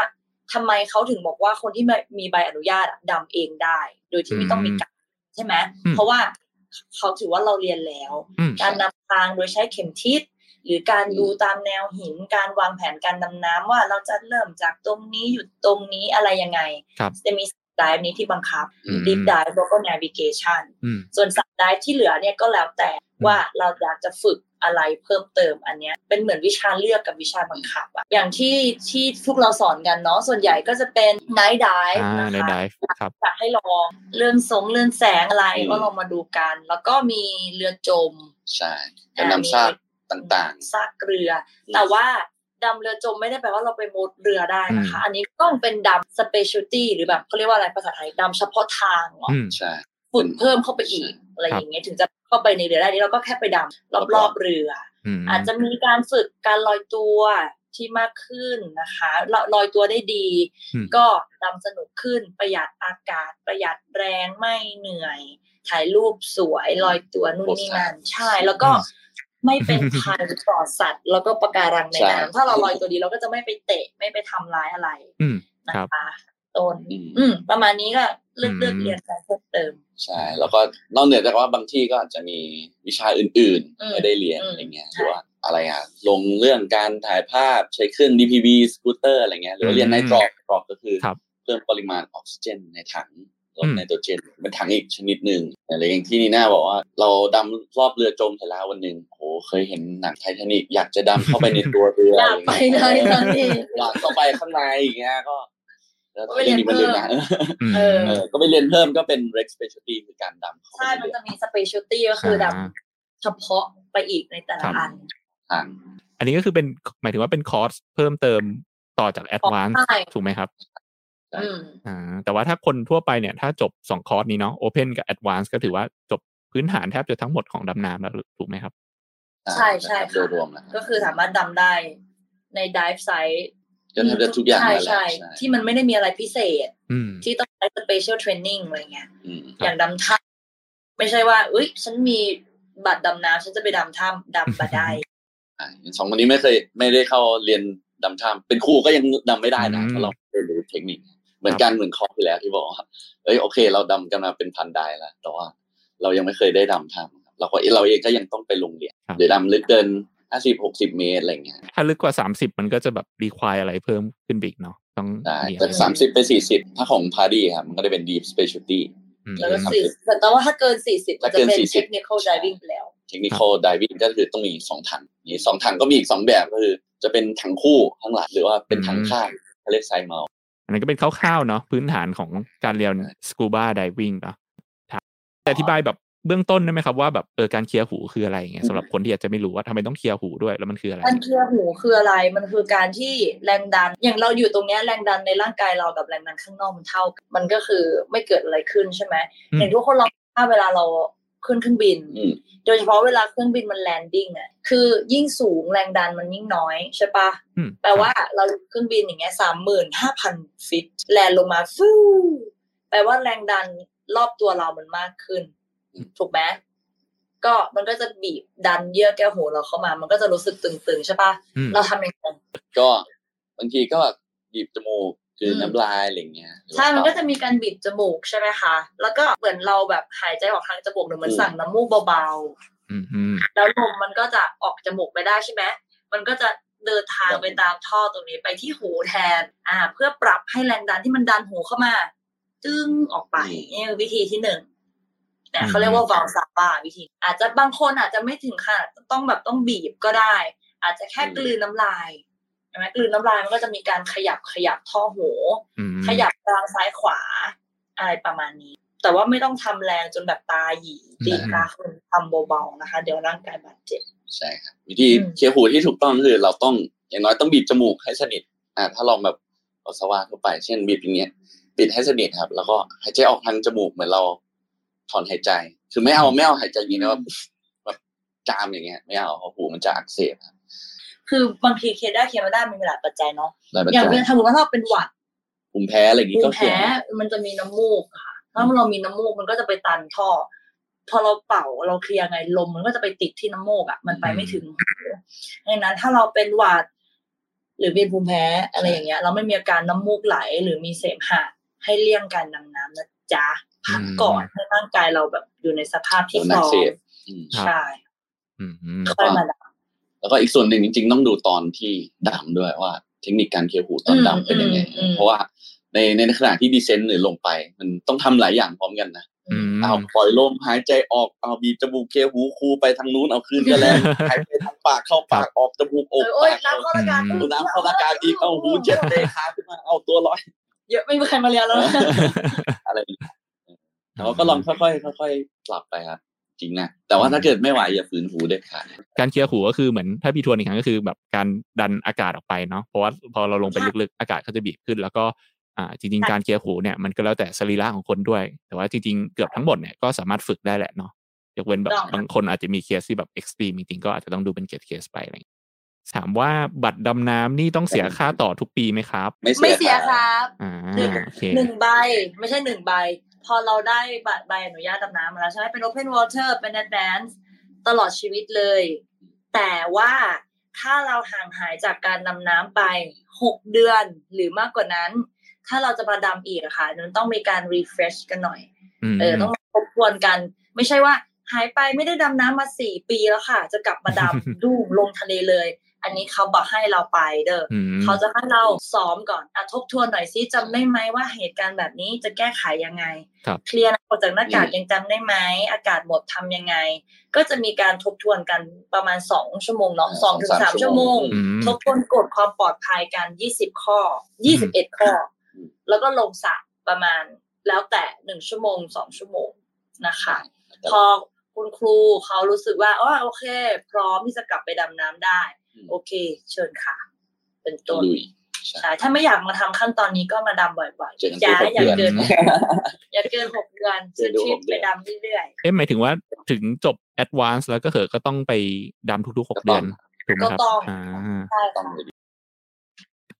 ทำไมเขาถึงบอกว่าคนที่มีใบอนุญาตอะดำเองได้ โดยที่ไม่ต้องมีการใช่ไหมอืมเพราะว่าเขาถือว่าเราเรียนแล้วอืมการนำทางโดยใช้เข็มทิศหรือการดูตามแนวหิน การวางแผนการดำน้ำว่าเราจะเริ่มจากตรงนี้หยุดตรงนี้อะไรยังไงครับจะมี สายนี้ที่บังคับอืม deep dive แล้วก็ navigation อืมส่วนสัปดาห์ที่เหลือเนี่ยก็แล้วแต่ว่าเราอยากจะฝึกอะไรเพิ่มเติมอันเนี้ยเป็นเหมือนวิชาเลือกกับวิชาบังคับอะอย่างที่ที่พวกเราสอนกันเนาะส่วนใหญ่ก็จะเป็น night dive อ่านะในคะไดฟ์ครับอยากให้ลองเรื่องสงเรื่องแสงอะไรอืมก็ลองมาดูกัน แล้วก็มีเรือจม ใช่การนำซากต่างซากเรือๆแต่ว่า ดำเรือจมไม่ได้แปลว่าเราไปมุดเรือได้นะคะ อันนี้ต้องเป็นดำ specialty หรือแบบเขาเรียกว่าอะไรภาษาไทยดำเฉพาะทางเหรออืมใช่ฝึกเพิ่มเข้าไปอีกอะไรอย่างเงี้ยถึงจะเข้าไปในเรือได้นี่เราก็แค่ไปดำรอบๆเรืออืมอาจจะมีการฝึกการลอยตัวที่มากขึ้นนะคะลลอยตัวได้ดีอืมก็ดำสนุกขึ้นประหยัดอากาศ ประหยัดแรงไม่เหนื่อย ถ่ายรูปสวยลอยตัวนู่นนี่นั่นใช่แล้วก็ ไม่เป็นภัยต่อสัตว์ แล้วก็ปะการังในใช่น้ำถ้าเราลอยตัวดีเราก็จะไม่ไปเตะไม่ไปทำร้ายอะไรอืมนะครับคะต้นอืมอืม ประมาณนี้ก็เลือกอืมเลือกเรียนการเพิ่มเติม ใช่ แล้วก็นอกเหนือจากว่าบางที่ก็อาจจะมีวิชาอื่นอืมๆไม่ได้เรียนอืมอะไรเงี้ยใช่หรือว่าอะไรอะลงเรื่องการถ่ายภาพใช้เครื่อง DPV สกูตเตอร์อะไรเงี้ยหรือว่าเรียนอืมไนตรอกกรอกก็คือครับเพิ่มปริมาณออกซิเจนในถัง ลอืดมไนโตรเจนเป็นถังอีกชนิดหนึ่งอะไรอย่างที่นีน่าบอกว่า เราดำรอบเรือจมเสร็จแล้ววันหนึ่งโอ้โหเคยเห็นหนังไททานิกอยากจะดำเข้าไปในตัวเรืออยากไปเลยตอนนี้อยากเข้าไปข้างในอย่างเงี้ยก็แล้วไปเรียนมันลืมนะอืมเออเออก็ไปเรียนเพิ่มก็เป็น Rex Specialty คือการดำเข้าไปใช่ในมันเรือจะมี specialty ก็คือแบบอ่าเฉพาะไปอีกในแต่ละครับอันทางอันนี้ก็คือเป็นหมายถึงว่าเป็นคอร์สเพิ่มเติมต่อจาก Advance ใช่ถูกไหมครับ อืมอ่าแต่ว่าถ้าคนทั่วไปเนี่ย ถ้าจบสองคอร์สนี้เนาะ Open กับ Advanced ก็ถือว่าจบพื้นฐานแทบจะทั้งหมดของดำน้ำแล้วถูกไหมครับ ใช่ใช่โดค่ะยรวมนะก็คือสามารถดำได้ใน dive site ก็แทบจะทุกอย่างใช่นั่นแหละใช่ใช่ที่มันไม่ได้มีอะไรพิเศษอืมที่ต้องใช้ special training อะไรเงี้ยอืมครับอย่างดำท่ำไม่ใช่ว่าอุ้ยฉันมีบัตรดำน้ำฉันจะไปดำท่ำดำมาได้อ่าสองคนนี้ไม่เคยไม่ได้เข้าเรียนดำท่ำเป็นครูก็ยังดำไม่ได้นะอืมเพราะเราไม่ได้รู้เทคนิค เหมือนกันเหมือนคอร์สที่แล้วที่บอกว่าเอ้ยโอเค เราดำกันมาเป็นพันไดแล้วแต่ว่าเรายังไม่เคยได้ดำท่ำเราก็เราเองก็ยังต้องไปลงเรียนครับหรือดำลึกเกินห้าสิบหกสิบเมตรอะไรเงี้ยถ้าลึกกว่าสามสิบมันก็จะแบบรีควายอะไรเพิ่มขึ้นไปอีกเนาะต้องได้มีอะไรจากสามสิบไปสี่สิบถ้าของพาดีครับมันก็ได้เป็น deep specialty อืมแล้วก็ครับสี่แต่ว่าถ้าเกินสี่สิบมันจะเป็นถ้าเกิน40 technical diving ไปแล้ว technical diving ก็คือต้องมีสองถังมีสองถังก็มีอีกสองแบบก็คือ จะเป็นถังคู่ข้างหลังหรือว่าเป็นถังข้างเขาเรียกไซเมา อันนั้นก็เป็นคร่าวๆเนาะพื้นฐานของการเรียนสกูบาไดวิ่งเนาะครับแต่อธิบายแบบเบื้องต้นได้ไหมครับว่าแบบเออการเคลียร์หูคืออะไรอย่างเงี้ยสำหรับคนที่อาจจะไม่รู้ว่าทำไมต้องเคลียร์หูด้วยแล้วมันคืออะไร การเคลียร์หูคืออะไรมันคือการที่แรงดัน อย่างเราอยู่ตรงเนี้ยแรงดันในร่างกายเรากับแรงดันข้างนอกมันเท่ากันมันก็คือไม่เกิดอะไรขึ้นใช่ไหมอืมอย่างทุกคนลองถ้าเวลาเรา ขึ้นเครื่องบินอืมโดยเฉพาะเวลาเครื่องบินมัน landing อะคือยิ่งสูงแรงดันมันยิ่งน้อยใช่ปะอืมแปลว่าเราเครื่องบินอย่างเงี้ยสามหมื่นห้าพัน feet land ลงมาฟูแปลว่าแรงดันรอบตัวเรามันมากขึ้น ถูกไหมก็มันก็จะบีบดันเยื่อแก้วหูเราเข้ามา มันก็จะรู้สึกตึงๆใช่ปะอืมเราทำยังไงก็บางทีก็บีบจมูก คืออืมน้ำลายอะไรเงี้ยใช่ มันก็จะมีการบีบจมูกใช่ไหมคะ แล้วก็เหมือนเราแบบหายใจออกทางจมูกหรือเหมือนสั่งน้ำมูกเบาอืมอืมๆแล้วลมมันก็จะออกจมูกไปได้ใช่ไหมมันก็จะเดินทางไปตามท่อตรงนี้ไปที่หูแทน อ่า เพื่อปรับให้แรงดันที่มันดันหูเข้ามา จึ้งออกไปนี่คือวิธีที่หนึ่งเนี่ยเขาเรียกว่าวาลซาบาวิธี อาจจะบางคนอาจจะไม่ถึงขนาดต้องแบบต้องบีบก็ได้ อาจจะแค่กลืนน้ำลายใช่ ไหมกลืนน้ำลายมันก็จะมีการขยับขยับท่อหูอืมขยับกลางซ้ายขวาอะไรประมาณนี้ แต่ว่าไม่ต้องทำแรงจนแบบตาหยีตีกาคนทำเบาๆนะคะ เดี๋ยวร่างกายบาดเจ็บใช่ครับวิธีอืมเคลียร์หูที่ถูกต้องคือเราต้องอย่างน้อยต้องบีบจมูกให้สนิทอ่าถ้าลองแบบปัสสาวะทั่วไป เช่นบีบอย่างเงี้ยปิดให้สนิทครับ แล้วก็หายใจออกทางจมูกเหมือนเราถอนหายใจ คือไม่เอาไม่เอาหายใจอย่างนี้นะว่าแบบจามอย่างเงี้ย ไม่เอาเพราะหูมันจะอักเสบครับ คือบางทีเคลียร์ได้เคลียร์ไม่ได้มันมีหลายปัจจัยเนาะหลายปัจอย่างจัยเรื่องถ้าสมมติว่าเราเป็นหวัดภูมิแพ้อะไรอย่างงี้ภูก็มิเคลียแพ้ร์มันจะมีน้ำมูกค่ะ ถ้าเรามีน้ำมูกมันก็จะไปตันท่อ พอเราเป่าเราเคลียร์ไงลมมันก็จะไปติดที่น้ำมูกอะมันไปไม่ถึงหูดังนั้นถ้าเราเป็นหวัดหรือเป็นภูมิแพ้อะไรอย่างเงี้ย เราไม่มีอาการน้ำมูกไหลหรือมีเสมหะให้เลี่ยงการดำน้ำนะจ๊ะพักก่อนให้ร่างกายเราแบบอยู่ในสภาพที่โดนพอัร้กอเสมบอืมใช่อืมอืมค่อยมาดำ แล้วแล้วก็อีกส่วนหนึ่งจริง ๆ ต้องดูตอนที่ดำด้วยว่า เทคนิคการเคลียร์หูตอนดำเป็นยังไงอืมอืมเพราะว่าในในขณะที่ดีเซนต์หรือลงไป มันต้องทำหลายอย่างพร้อมกันนะอืมเอาปล่อยลมหายใจออกเอาบีบจมูกเคลียร์หูคูไปทางนู้นเอาขึ้นก็แล้วหายใจทางปากเข้าปากออกจมูกเออกอโอ้ยปากน้ำเข้าอากาศดูน้ำเข้าอากาศอีกเอาหูเจ็บเตะขาขึ้นมาเอาตัวลอยเยอะไม่มีใครมาเรียนแล้วนะอะไรอย่างเงี้ยเราก็ลองค่อยๆค่อยๆปรับไปครับ จริงนะแต่ว่าถ้าเกิดไม่ไหวอย่าฝืนหูเด็ดขาดการเคลียร์หูก็คือเหมือนถ้าพี่ทวนอีกครั้งก็คือแบบการดันอากาศออกไปเนาะเพราะว่าพอเราลงไปลึกๆอากาศก็จะบีบขึ้น แล้วก็อ่าจริง ๆ การเคลียร์หูเนี่ยมันก็แล้วแต่สรีระของคนด้วย แต่ว่าจริงๆเกือบทั้งหมดเนี่ยก็สามารถฝึกได้แหละเนาะยกเว้นแบบต้องบางคนอาจจะมีเคสที่แบบ extreme จริงๆก็อาจจะต้องดูเป็นเคสเคสไปอะไรอย่างเงี้ยถามว่าบัตรดำน้ำนี่ต้องเสียค่าต่อทุกปีไหมครับ ไม่ไม่เสีเสียยครับอ่าหนึ่งโอเคหนึ่งใบ ไม่ใช่หนึ่งใบ พอเราได้บัตรใบอนุญาตดำน้ำมาแล้วใช่ไหมเป็น Open Water เป็น Advance ตลอดชีวิตเลย แต่ว่าถ้าเราห่างหายจากการดำน้ำไปหกเดือนหรือมากกว่านั้น ถ้าเราจะมาดำอีกอะค่ะมันต้องมีการ refresh กันหน่อยมเออต้องมาทบทวนกัน ไม่ใช่ว่าหายไปไม่ได้ดำน้ำมาสี่ปีแล้วค่ะ จะกลับมาดำดูลงทะเลเลย อันนี้เขาบอกให้เราไปเด้อออืมเขาจะให้เราซ้อมก่อนอะทบทวนหน่อยซิจำได้ไหมว่าเหตุการณ์แบบนี้จะแก้ไขยังไงครับเคลียร์ออกจากหน้ากากยังจำได้ไหมอากาศหมดทำยังไง ก็จะมีการทบทวนกันประมาณสองชั่วโมงเนาะสองถึงสามชั่วโมงอืมทบทวนกฎความปลอดภัยกันยี่สิบข้อยี่สิบเอ็ดข้ออมแล้วก็ลงสระประมาณแล้วแต่หนึ่งชั่วโมงสองชั่วโมงนะคะ พอคุณครูเขารู้สึกว่าอ๋อโอเค พร้อมที่จะกลับไปดำน้ำได้ โอเค เชิญค่ะ เป็นต้นลุยใช่ใช่ถ้าไม่อยากมาทำขั้นตอนนี้ก็มาดำบ่อยเจอกันๆอย่าทุกอย่าเดืเกิอนนอย่าเกินหกเดือนเจซื้ออดูทริปหกเดืไปอนดำเรื่อยเอ๊ะหมายถึงว่าถึงจบแอดวานซ์แล้วก็เหอะก็ต้องไปดำทุกๆหกก็ต้เดือองนถูกไหมครับก็ต้องอ่าๆใช่ต้องค่ะเลย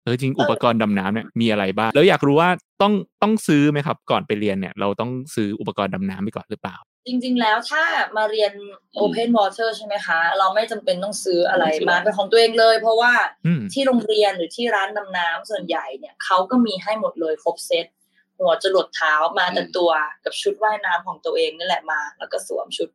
เออจริงอุปกรณ์ดำน้ำเนี่ยมีอะไรบ้าง แล้วอยากรู้ว่าต้องต้องซื้อไหมครับ ก่อนไปเรียนเนี่ย เราต้องซื้ออุปกรณ์ดำน้ำไปก่อนหรือเปล่า จริง ๆ แล้วถ้ามาเรียน Open Water ใช่ไหมคะ เราไม่จำเป็นต้องซื้ออะไรมาเป็นของตัวเองเลย เพราะว่าอืมที่โรงเรียนหรือที่ร้านดำน้ำส่วนใหญ่เนี่ยเขาก็มีให้หมดเลยครบเซตหัวจรดเท้ามาแต่ตัวกับชุดว่ายน้ำของตัวเองนี่แหละมา แล้วก็สวมชุด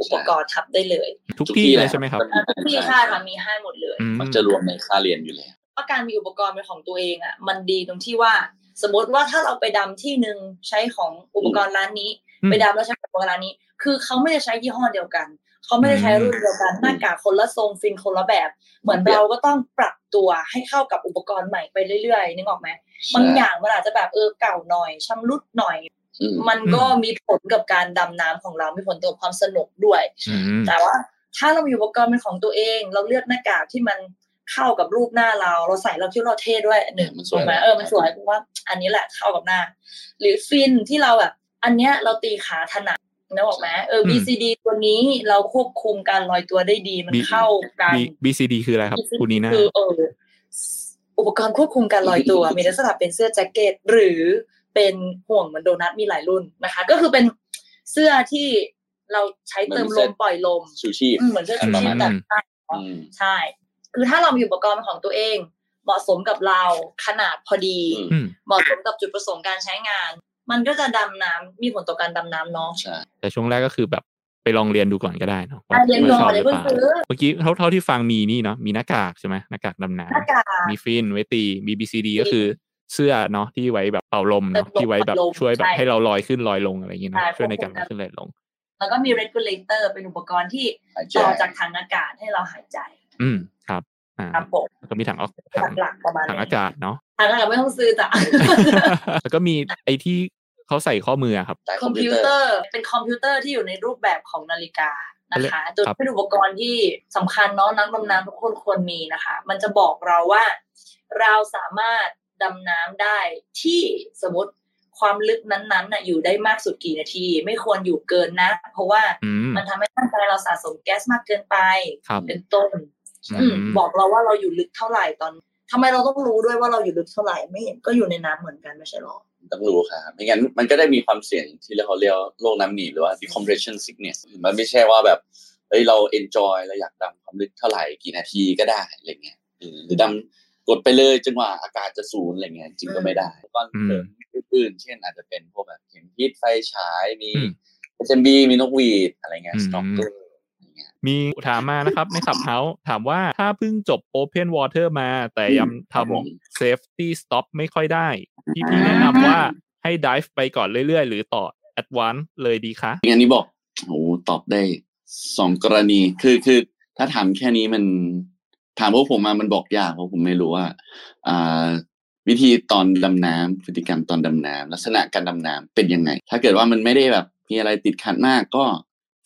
อุปกรณ์ทับได้เลย ทุกที่เลยใช่ไหมครับอะทุกที่ใช่ค่ะมีให้หมดเลยอืมมันจะรวมในค่าเรียนอยู่แล้วว่าการมีอุปกรณ์เป็นของตัวเองอะมันดีตรงที่ว่าสมมติว่าถ้าเราไปดำที่หนึ่งใช้ของอุปกรณ์ร้านนี้อืม ไปดำแล้วใช้อุปกรณ์ร้านนี้ คือเขาไม่ได้ใช้ยี่ห้อเดียวกันเขาไม่ได้ใช้รุ่นเดียวกันหน้ากากคนละทรงฟินคนละแบบ เหมือนเราก็ต้องปรับตัวให้เข้ากับอุปกรณ์ใหม่ไปเรื่อยๆนึกออกไหมบางอย่างมันอาจจะแบบเออเก่าหน่อยชำรุดหน่อยอืมมันก็มีผลกับการดำน้ำของเรา มีผลต่อความสนุกด้วยอืมแต่ว่าถ้าเรามีอุปกรณ์เป็นของตัวเอง เราเลือกหน้ากากที่มันเข้ากับรูปหน้าเรา เราใส่เราคิดว่าเราเท่ด้วยหนึ่งมันสถูวยกไหมเออมันสวยเพราะว่า อันนี้แหละเข้ากับหน้า หรือฟินที่เราแบบ อันเนี้ยเราตีขาถนัดนะบอกไหมเอออืม BCD ตัวนี้เราควบคุมการลอยตัวได้ดีมัน B เข้ากัน B BCD คืออะไรครับ BCD คุณนีน่าคือเอออุปกรณ์ควบคุมการลอยตัว มีลักษณะเป็นเสื้อแจ็คเก็ตหรือเป็นห่วงเหมือนโดนัทมีหลายรุ่นนะคะ ก็คือเป็นเสื้อที่เราใช้เติมลมปล่อยลมชูชีพอืมเหมือนเสื้อชูชีพแต่ใช่อืมใช่คือถ้าเรามีอุปกรณ์เป็นของตัวเอง เหมาะสมกับเราขนาดพอดีอืมอืมเหมาะสมกับจุดประสงค์การใช้งาน มันก็จะดำน้ำมีผลต่อการดำน้ำเนาะใช่แต่ช่วงแรกก็คือแบบไปลองเรียนดูก่อนก็ได้เนาะว่าอะเรียนก่อนว่าชอบหเดี๋ยรืวอเพิ่เปงล่าซื้อเมื่อกี้เท่าเท่าที่ฟังมีนี่เนาะมีหน้ากากใช่ไหมหน้ากากดำน้หน้ากากำมีฟินไว้ตีมี BCD ก็คือเสื้อเนาะที่ไว้แบบเป่าลมเนาะเป่าลมที่ไว้แบบเป่าลมช่วยแบบใช่ให้เราลอยขึ้นลอยลงอะไรอย่างเงี้ยเนาะใช่ช่วยในการลควอบยคุมกันขึ้นลอยลง แล้วก็มี regulator เป็นอุปกรณ์ที่หายใจต่อจากถังอากาศให้เราหายใจ อืมครับอ่าครับผมแล้วก็มีถังออกถังหลักๆประมาณถังนี้อากาศเนาะถัง อากาศไม่ต้องซื้อจ้ะแล้วก็มีไอที่เขาใส่ข้อมืออะครับ dive computerเป็นคอมพิวเตอร์ที่อยู่ในรูปแบบของนาฬิกานะคะตัวครับเป็นอุปกรณ์ที่สำคัญเนาะนักดำน้ำทุกคนควรมีนะคะ มันจะบอกเราว่า เราสามารถดำน้ำได้ที่สมมติความลึกนั้นๆน่ะอยู่ได้มากสุดกี่นาที ไม่ควรอยู่เกินนะ เพราะว่าอืมมันทำให้ร่างกายเราสะสมแก๊สมากเกินไปครับเป็นต้นอืมอืมบอกเราว่าเราอยู่ลึกเท่าไหร่ตอน ทำไมเราต้องรู้ด้วยว่าเราอยู่ลึกเท่าไหร่ไม่เห็นก็อยู่ในน้ำเหมือนกันไม่ใช่หรอต้องรู้ครับไม่งั้นมันก็ได้มีความเสี่ยงที่เราเรียกว่าโรคน้ำหนีบหรือว่า decompression sickness มันไม่ใช่ว่าแบบเฮ้ยเรา enjoy เราอยากดำความลึกเท่าไหร่กี่นาทีก็ได้อะไรเงี้ยเออหรือดำกดไปเลยจนกว่าอากาศจะศูนย์อะไรเงี้ยจริงก็ไม่ได้อุปก็เสริมอื่นๆเช่นอาจจะเป็นพวกแบบเข็มทิศไฟฉายมีอืม SMB มีนกหวีดอะไรเงี้ยอืม snorkel อะไรเงี้ย มีถามมานะครับ ในขับเฮาถามว่าถ้าเพิ่งจบ Open Water มา แต่ยังทครับผมำ Safety Stop ไม่ค่อยได้ พี่พี่แนะนำว่าให้ dive ไปก่อนเรื่อยๆ หรือต่อ Advance เลยดีคะงานนี้บอกโอ้ตอบได้สองกรณีคือคือ ถ้าถามแค่นี้มันถามพวกผมมามันบอกยากเพราะผมไม่รู้ว่าอ่าวิธีตอนดำน้ำพฤติกรรมตอนดำน้ำลักษณะการดำน้ำเป็นยังไง ถ้าเกิดว่ามันไม่ได้แบบมีอะไรติดขัดมากก็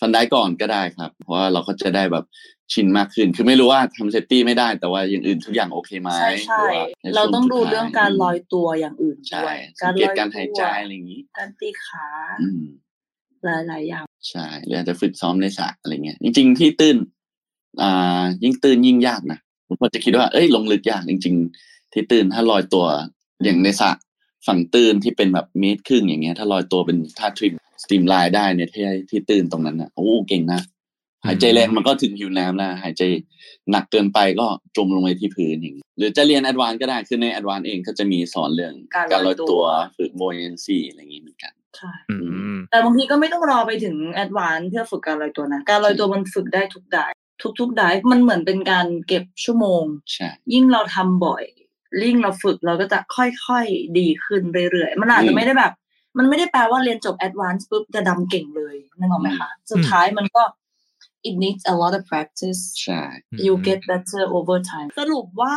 ฟันได้ก่อนก็ได้ครับ เพราะว่าเราก็จะได้แบบชินมากขึ้น คือไม่รู้ว่าทำเซฟตี้ไม่ได้แต่ว่าอย่างอื่นทุกอย่างโอเคไหมใช่ใช่หรือว่าในเราช่วต้องดูสุท้ยเรื่องการลอยตัวอย่างอื่นใช่ด้วยสังเกตการลอหายใจอะไรอย่างนี้ การตีขาอืมหลายๆอย่างใช่หรืออาจจะฝึกซ้อมในสระอะไรเงี้ยจริง ๆ ที่ตื้นอ่า ยิ่งตื้นยิ่งยากนะผมก็จะคิดว่าเอ้ยลงลึกยากจริง ๆ ที่ตื้นถ้าลอยตัวอย่างในสระฝั่งตื้นที่เป็นแบบเมตรครึ่งอย่างเงี้ย ถ้าลอยตัวเป็นท่า trim streamline ได้เนี่ยที่ที่ตื้นตรงนั้นนะโอ้เก่งนะหายใจแรงมันก็ถึงผิวน้ำนะหายใจหนักเกินไปก็จมลงไปที่พื้นอย่างเงี้ยหรือจะเรียน Advance ก็ได้คือใน Advance เองก็จะมีสอนเรื่องการการลลออยยตัวตัวฝึก buoyancy อะไรอย่างงี้เหมือนกันใช่อืมแต่บางทีก็ไม่ต้องรอไปถึง Advance เพื่อฝึกการลอยตัวนะการลอยตัวมันฝึกได้ทุก dive ทุกๆ dive มันเหมือนเป็นการเก็บชั่วโมงใช่ยิ่งเราทำบ่อยยิ่งเราฝึกเราก็จะค่อยๆดีขึ้นเรื่อยๆมันอาจอืจะมไม่ได้แบบ มันไม่ได้แปลว่าเรียนจบ Advance ปุ๊บจะดำเก่งเลยนึกออกไหมคะสุดท้ายมันก็ it needs a lot of practice ใช่ you get better over time สรุปว่า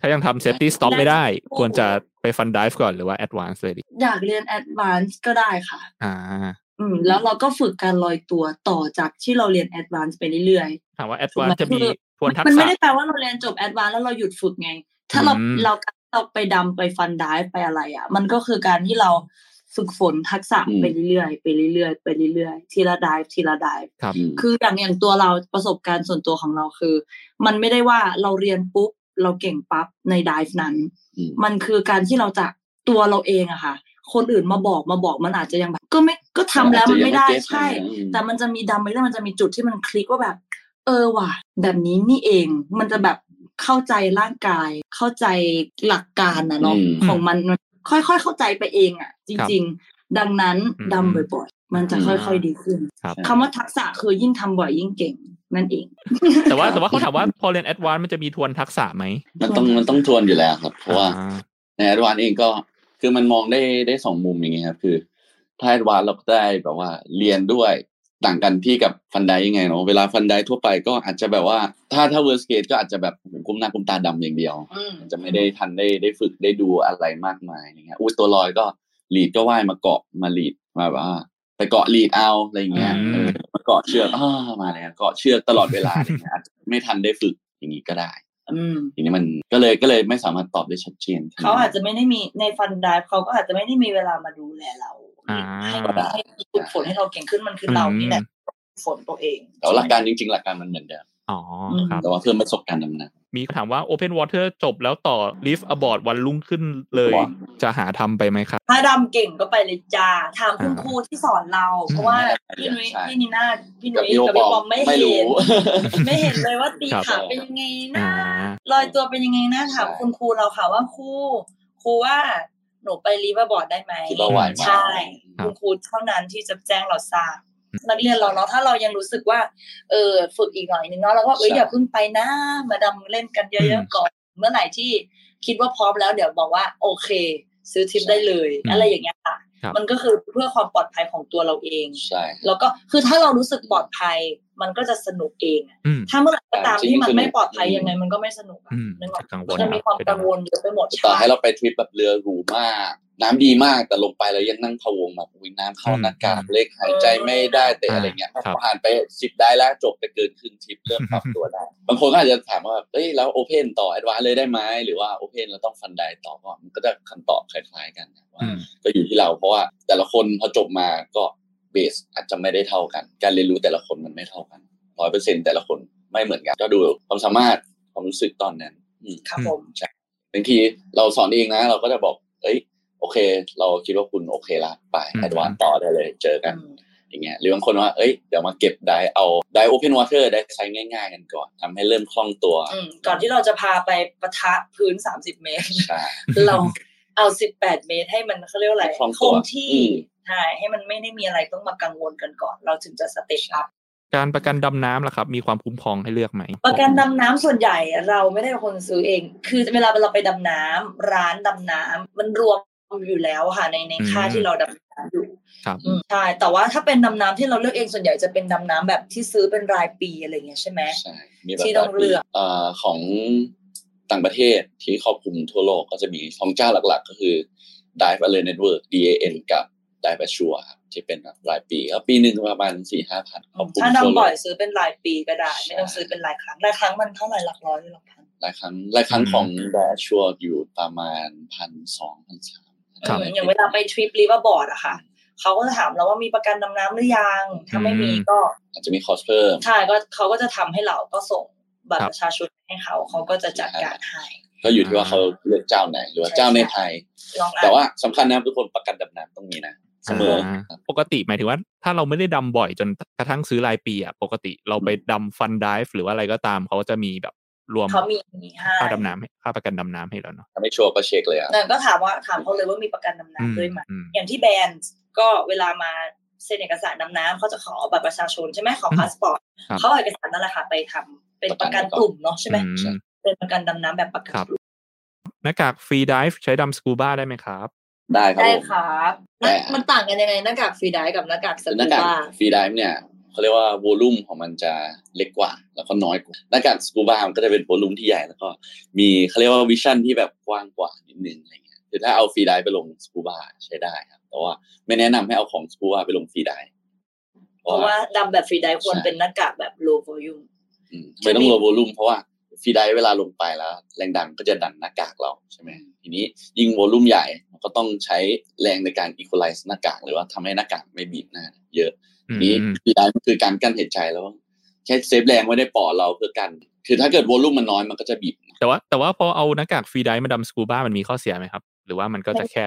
ถ้ายังทำ Safety Stop ไม่ได้ ควรจะไปฟัน dive ก่อนหรือว่า Advance เลยดีอยากเรียน advance ก็ได้ค่ะ อ่า อืม แล้วเราก็ฝึกการลอยตัวต่อจากที่เราเรียน advance ไปเรื่อยๆ ถามว่าถูกไหม Advance จะมีทวนทักมันษะไม่ได้แปลว่าเราเรียนจบแอดวานแล้วเราหยุดฝึกไง ถ้าเราอืมเรา เราไปดำไปฟันดิฟไปอะไรอะ มันก็คือการที่เราฝึกฝนทักษะอืมไปเรื่อยๆไปเรื่อยๆไปเรื่อยๆทีละดิฟทีละดิฟครับอืมคืออย่างอย่างตัวเราประสบการณ์ส่วนตัวของเราคือ มันไม่ได้ว่าเราเรียนปุ๊บเราเก่งปั๊บในดิฟนั้นอืมมันคือการที่เราจะตัวเราเองอะค่ะ คนอื่นมาบอกมาบอกมันอาจจะยังแบบ ก็ไม่ก็ทำแล้วมันไม่ได้อาจจะยังไม่เก็ตใช่อืมแต่มันจะมีดำไปแล้วมันจะมีจุดที่มันคลิกว่าแบบ เออว่ะ แบบนี้นี่เองมันจะแบบ เข้าใจร่างกาย เข้าใจหลักการนะเนาะอืมของมันมันค่อยๆเข้าใจไปเองอะจริง ๆ ดังนั้นอืมดำบ่อยๆ มันจะค่อยๆดีขึ้นครับคำว่าทักษะคือยิ่งทำบ่อยยิ่งเก่งนั่นเอง แต่ว่าแต่ว่าเขาถามว่าพอเรียน Advance มันจะมีทวนทักษะไหมมันต้องมันต้องทวนอยู่แล้วครับ เพราะว่าอ่าในแอดวานเองก็คือมันมองได้ได้สองมุมอย่างเงี้ยครับ คือถ้าแอดวานเราก็ได้แบบว่าเรียนด้วย ต่างกันที่กับฟันไดยังไงเนาะเวลาฟันไดทั่วไปก็อาจจะแบบว่า ถ้าถ้า worst case ก็อาจจะแบบโอ้โหก้มหน้าก้มตาดำอย่างเดียวอืมจะไม่ได้ทันได้ได้ฝึกได้ดูอะไรมากมายอย่างเงี้ยอุ้ยตัวลอยก็ lead ก็ว่ายมาเกาะมา lead มาแบบว่าไปเกาะ lead เอาอะไรอย่างเงี้ยอืมเออมาเกาะเชือกอ้ามาแล้วเกาะเชือกตลอดเวลาอะไรเงี้ยอาจจะไม่ทันได้ฝึกอย่างนี้ก็ได้อืมทีนี้มันก็เลยก็เลยไม่สามารถตอบได้ชัดเจนเขาอาจจะไม่ได้มีใน fun dive เขาก็อาจจะไม่ได้มีเวลามาดูแลเรา อ่าให้ให้ฝึกฝนให้เราเก่งขึ้นมันคือเรานี่แหละฝึกฝนตัวเองแต่ว่าหลักการจริง ๆ หลักการมันเหมือนเดิมอ๋อครับแต่ว่าเพิ่มประสบการณ์ดำน้มีถามว่า Open Water จบแล้วต่อ Lift Aboard วันรุ่งขึ้นเลยว้าจะหาทำไปไหมครับ ถ้าดำเก่งก็ไปเลยจ้าถามคุณอ่าครูที่สอนเรา เพราะว่าอืมพี่นุ้ยใช่พี่นีน่าพี่ำกับนุ้ยพี่โอกับปพี่อปอมมไม่ไม่เห็รู้นไม่เห็นเลยว่าตีครับขาเป็นยังไงนะอ่าลอยตัวเป็นยังไงนะถามใช่คุณครูเราค่ะว่าครูครูว่าห นูไปรีเวอร์บอร์ดได้ไหมคิดว่าไหวไหมใช่ครับคุณครูเท่านั้นที่จะแจ้งเราทราบนักเรียนเราเนาะถ้าเรายังรู้สึกว่าเออฝึกอีกหน่อยนึงเนาะเราก็เอ้ยใช่อย่าเพิ่งไปนะมาดำเล่นกันเยอะๆก่อนเมื่อไหร่ที่คิดว่าพร้อมแล้วเดี๋ยวบอกว่าโอเค ซื้อทริปได้เลยอืมอะไรอย่างเงี้ยค่ะครับ มันก็คือเพื่อความปลอดภัยของตัวเราเองใช่แล้วก็คือถ้าเรารู้สึกปลอดภัย มันก็จะสนุกเองอะอืมถ้าเมื่อไหร่ก็ตามจริงที่มันสนุกไม่ปลอดภัยอืมยังไง มันก็ไม่สนุกอะอืมนึกออกจะกังวมัลนจะมีความไปกังวลเยอะไปหมดต่อให้ใช่เราไปทริปแบบเรือหรูมาก น้ำดีมากแต่ลงไปแล้วยังนั่งพะวงแบบอุ้ยน้ำเข้าอืมหน้ากากเล็กหายใจไม่ได้แต่อะไรเงี้ยครับผ่านไปสิบได้แล้วจบไปเกินครึ่งทริปเริ่มปรับตัวได้ บางคนก็อาจจะถามว่าเอ้ยแล้วโอเพนต่อแอดวานเลยได้ไหมหรือว่าโอเพนเราต้องฟันไดต่อก็มันก็จะคำตอบคล้ายๆกันนะว่าอืมก็อยู่ที่เราเพราะว่าแต่ละคนพอจบมาก็เบสอาจจะไม่ได้เท่ากัน การเรียนรู้แต่ละคนมันไม่เท่ากันร้อยเปอร์เซ็นแต่ละคนไม่เหมือนกัน ก็ดูความสามารถความรู้สึกตอนนั้นอืมครับผมบางทีเราสอนเองนะ เราก็จะบอกเอ้ย โอเค เราคิดว่าคุณโอเคละไปอืม Advance ต่อได้เลยเจอกันอืมอย่างเงี้ยหรือบางคนว่าเอ้ยเดี๋ยวมาเก็บ dive เอา dive Open Water dive site ง่ายๆกันก่อนทำให้เริ่มคล่องตัวอืมก่อนที่เราจะพาไปปะทะพื้นสามสิบเมตรใช่เราเอาสิบแปดเมตรให้มันเขาเรียกว่าอะไรคล่องคตัวงที่อืมใช่ให้มันไม่ได้มีอะไรต้องมากังวลกันก่อน เราถึงจะ step upการประกันดำน้ำล่ะครับ มีความคุ้มครองให้เลือกไหม ประกันดำน้ำส่วนใหญ่เราไม่ได้เป็นคนซื้อเอง คือเวลาเราไปดำน้ำร้านดำน้ำมันรวม อยู่แล้วค่ะในในค่าที่เราดำน้ำอยู่ครับอืมใช่แต่ว่าถ้าเป็นดำน้ำที่เราเลือกเองส่วนใหญ่จะเป็นดำน้ำแบบที่ซื้อเป็นรายปีอะไรเงี้ยใช่ไหมใช่มีแบบที่ต้องเลือกเอ่อของต่างประเทศที่ครอบคลุมทั่วโลกก็จะมีสองเจ้าหลักๆ ก็คือ Dive Alert Network DAN กับ Dive Assure ครับที่เป็นแบบรายปีก็ปีหนึ่งประมาณสี่ห้าพันครอบคลุมถ้าทั่วโลดำบ่อยก็ซื้อเป็นรายปีก็ได้ ไม่ต้องซื้อเป็นรายครั้งรายครั้งมันเท่าไหร่หลักร้อยหรือหลักพันหลายครั้งหลายครั้งอืมของ Dive Assure อยู่ประมาณพันสองพันสามครับ อืมอย่างเวลาไปทริป liveaboard อะค่ะเขาก็จะถามเราว่ามีประกันดำน้ำหรือยัง ถ้าไม่มีอืมก็อาจจะมี cost เพิ่มใช่ก็เขาก็จะทำให้เราก็ส่งบัตรครับประชาชนให้เขาเขาก็จะจัดการให้ก็อยู่ที่ว่าเขาเลือกเจ้าไหนหรือว่าใช่เจ้าในไทยลองอ่านแต่ว่าสำคัญนะครับทุกคนประกันดำน้ำต้องมีนะเสมอาปกติหมายถึงว่า ถ้าเราไม่ได้ดำบ่อยจนกระทั่งซื้อรายปีอะปกติเราไปดำ fun dive หรือว่าอะไรก็ตามเขาก็จะมีแบบ รวมเขามีให้ค่าดำน้ำให้ค่าประกันดำน้ำให้แล้วเนาะถ้าไม่ชัวร์ก็เช็คเลยอะนั่นก็ถามว่าถามเขาเลยว่ามีประกันดำอืมน้ำด้วยไหมอืมอย่างที่แบรนด์ก็เวลามาเซ็นเอกสารดำน้ำเขาจะขอบัตรประชาชนใช่ไหมขออืมพาสปอร์ตครับเขาเอาเอกสารนั่นแหละค่ะไปทำเป็นประกันกลุ่มเนาะใช่ไหมอืมเป็นประกันดำน้ำแบบประกันครับกลุ่มหน้ากาก freedive ใช้ดำสกูบ้าได้ไหมครับได้ครับได้ผมครับแต่มันต่างกันยังไงหน้ากากฟรีไดฟ์กับหน้ากากสคือหกูน้ากากบ้าฟรีไดฟ์เนี่ย เขาเรียกว่า volume ของมันจะเล็กกว่า แล้วก็น้อยกว่าหน้ากากสกูบามันก็จะเป็น volume ที่ใหญ่แล้วก็มีเขาเรียกว่า vision ที่แบบกว้างกว่านิดนึงอะไรเงี้ยคือถ้าเอา freedive ไปลงสกูบาใช้ได้ครับแต่ว่าไม่แนะนำให้เอาของสกูบาไปลง freedive เพราะว่าดำแบบ freedive ควรใช่เป็นหน้ากากแบบ low volume อืมไม่ต้อง low volume เพราะว่า freedive เวลาลงไปแล้ว แรงดันก็จะดันหน้ากากเราใช่ไหมทีนี้ยิ่ง volume ใหญ่มันก็ต้องใช้แรงในการ equalize หน้ากากหรือว่าทำให้หน้ากากไม่บีบหน้าเยอะ อืมนี้ freedive มันคือการกลั้นหายใจแล้วแค่ save แรงไว้ในปอดเราเพื่อกัน คือถ้าเกิด volume มันน้อยมันก็จะบีบแต่ว่าแต่ว่าพอเอาหน้ากาก freedive มาดำสกูบ้ามันมีข้อเสียไหมครับ หรือว่ามันก็จะแค่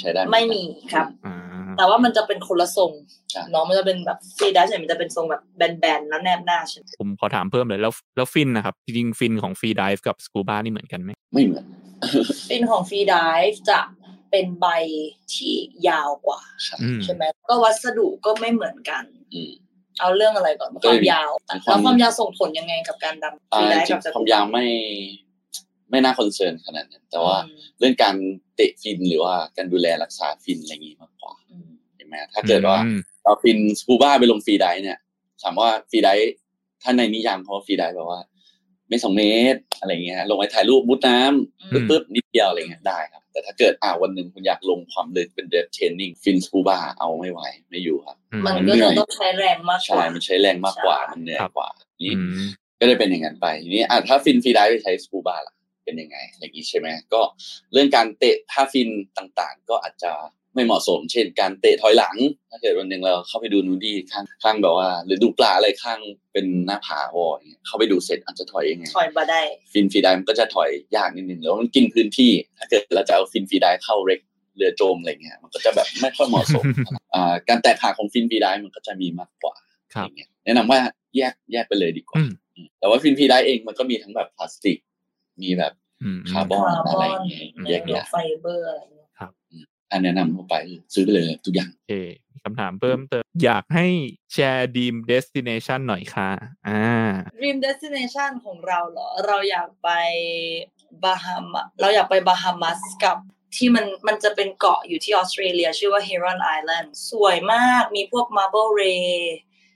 ใช้ได้ไม่มีครับอ่าแต่ว่ามันจะเป็นคนละทรงใช่เนาะมันจะเป็นแบบฟรีไดฟ์ใช่ไหมมันจะเป็นทรงแบบแบนๆแล้วแนบหน้าใช่ไหมผมขอถามเพิ่มเลยแล้วแล้วฟินนะครับ จริงๆฟินของฟรีดิฟกับสกูบ้านี่เหมือนกันไหมไม่เหมือน ฟินของฟรีไดฟ์จะ เป็นใบที่ยาวกว่าใช่อืมใช่ไหมก็วัสดุก็ไม่เหมือนกันอืมเอาเรื่องอะไรก่อนมันคก็วามมียาวความแล้วความยาวส่งผลยังไงกับการดำฟอ่ารีไดจฟ์ริกังบสๆความกูยาวไม่ ไม่น่า concern ขนาดนั้นแต่ว่าอืมเรื่องการเตะฟินหรือว่าการดูแลรักษาฟินอะไรอย่างงี้มากกว่าอืมเห็นไหมถ้าเกิดว่าอืมเรา fin scuba ไปลง freedive เนี่ยถามว่า freedive ถ้าในนิยามเขาว่า freedive แปลว่า ไม่สองเมตรอะไรเงี้ยลงไปถ่ายรูปมุดน้ำอืมปึ๊บปึ๊บนิดเดียวอะไรเงี้ยได้ครับ แต่ถ้าเกิดอ่าวันหนึ่งคุณอยากลงความลึกเป็น depth training fin scuba เอาไม่ไหวไม่อยู่ครับอืมมันมันก็เหนื่จะอยต้องใช้แรงมากใช่ว่ามันใช้แรงมากกว่าใช่มันเหนื่อยครับกว่านี่อืมก็ได้เป็นอย่างนั้นไปทีนี้อะถ้า fin freedive ไปใช้สกูบ้าล่ะเป็นยังไงอย่างนี้ใช่ไหมก็เรื่องการเตะท่าฟินต่างๆ ก็อาจจะ ไม่เหมาะสม เช่น การเตะถอยหลัง ถ้าเกิดวันหนึ่งเราเข้าไปดู nudi ข้างข้างแบบว่า หรือดูปลาอะไรข้างเป็นหน้าผาวออย่างเงี้ยเข้าไปดูเสร็จอาจจะถอยยังไงถอยมาได้ fin freedive มันก็จะถอยยากนิดนึงแล้วมันกินพื้นที่ ถ้าเกิดเราจะเอา fin freedive เข้า wreck เรือจมอะไรเงี้ยมันก็จะแบบไม่ค่อยเหมาะสมอ่าการแตกหักของ fin freedive มันก็จะมีมากกว่าครับอย่างเงี้ยแนะนำว่าแยกแยกไปเลยดีกว่าอืมอืมแต่ว่า fin freedive เองมันก็มีทั้งแบบพลาสติก มีแบบอืมคาร์บอนคาร์บอนอะไรอย่างเงี้ยแยกแยะไฟเบอร์อะไรเงี้ย อันแนะนำเข้าไปซื้อไปเลยทุกอย่างโอเคมีคำถามเพิ่มเติม อยากให้แชร์ dream destination หน่อยค่ะอ่า Dream Destination ของเราเหรอ เราอยากไปบาฮามาเราอยากไปบาฮามัสกับที่มันมันจะเป็นเกาะอยู่ที่ออสเตรเลีย ชื่อว่า Heron Island สวยมากมีพวก Marble Ray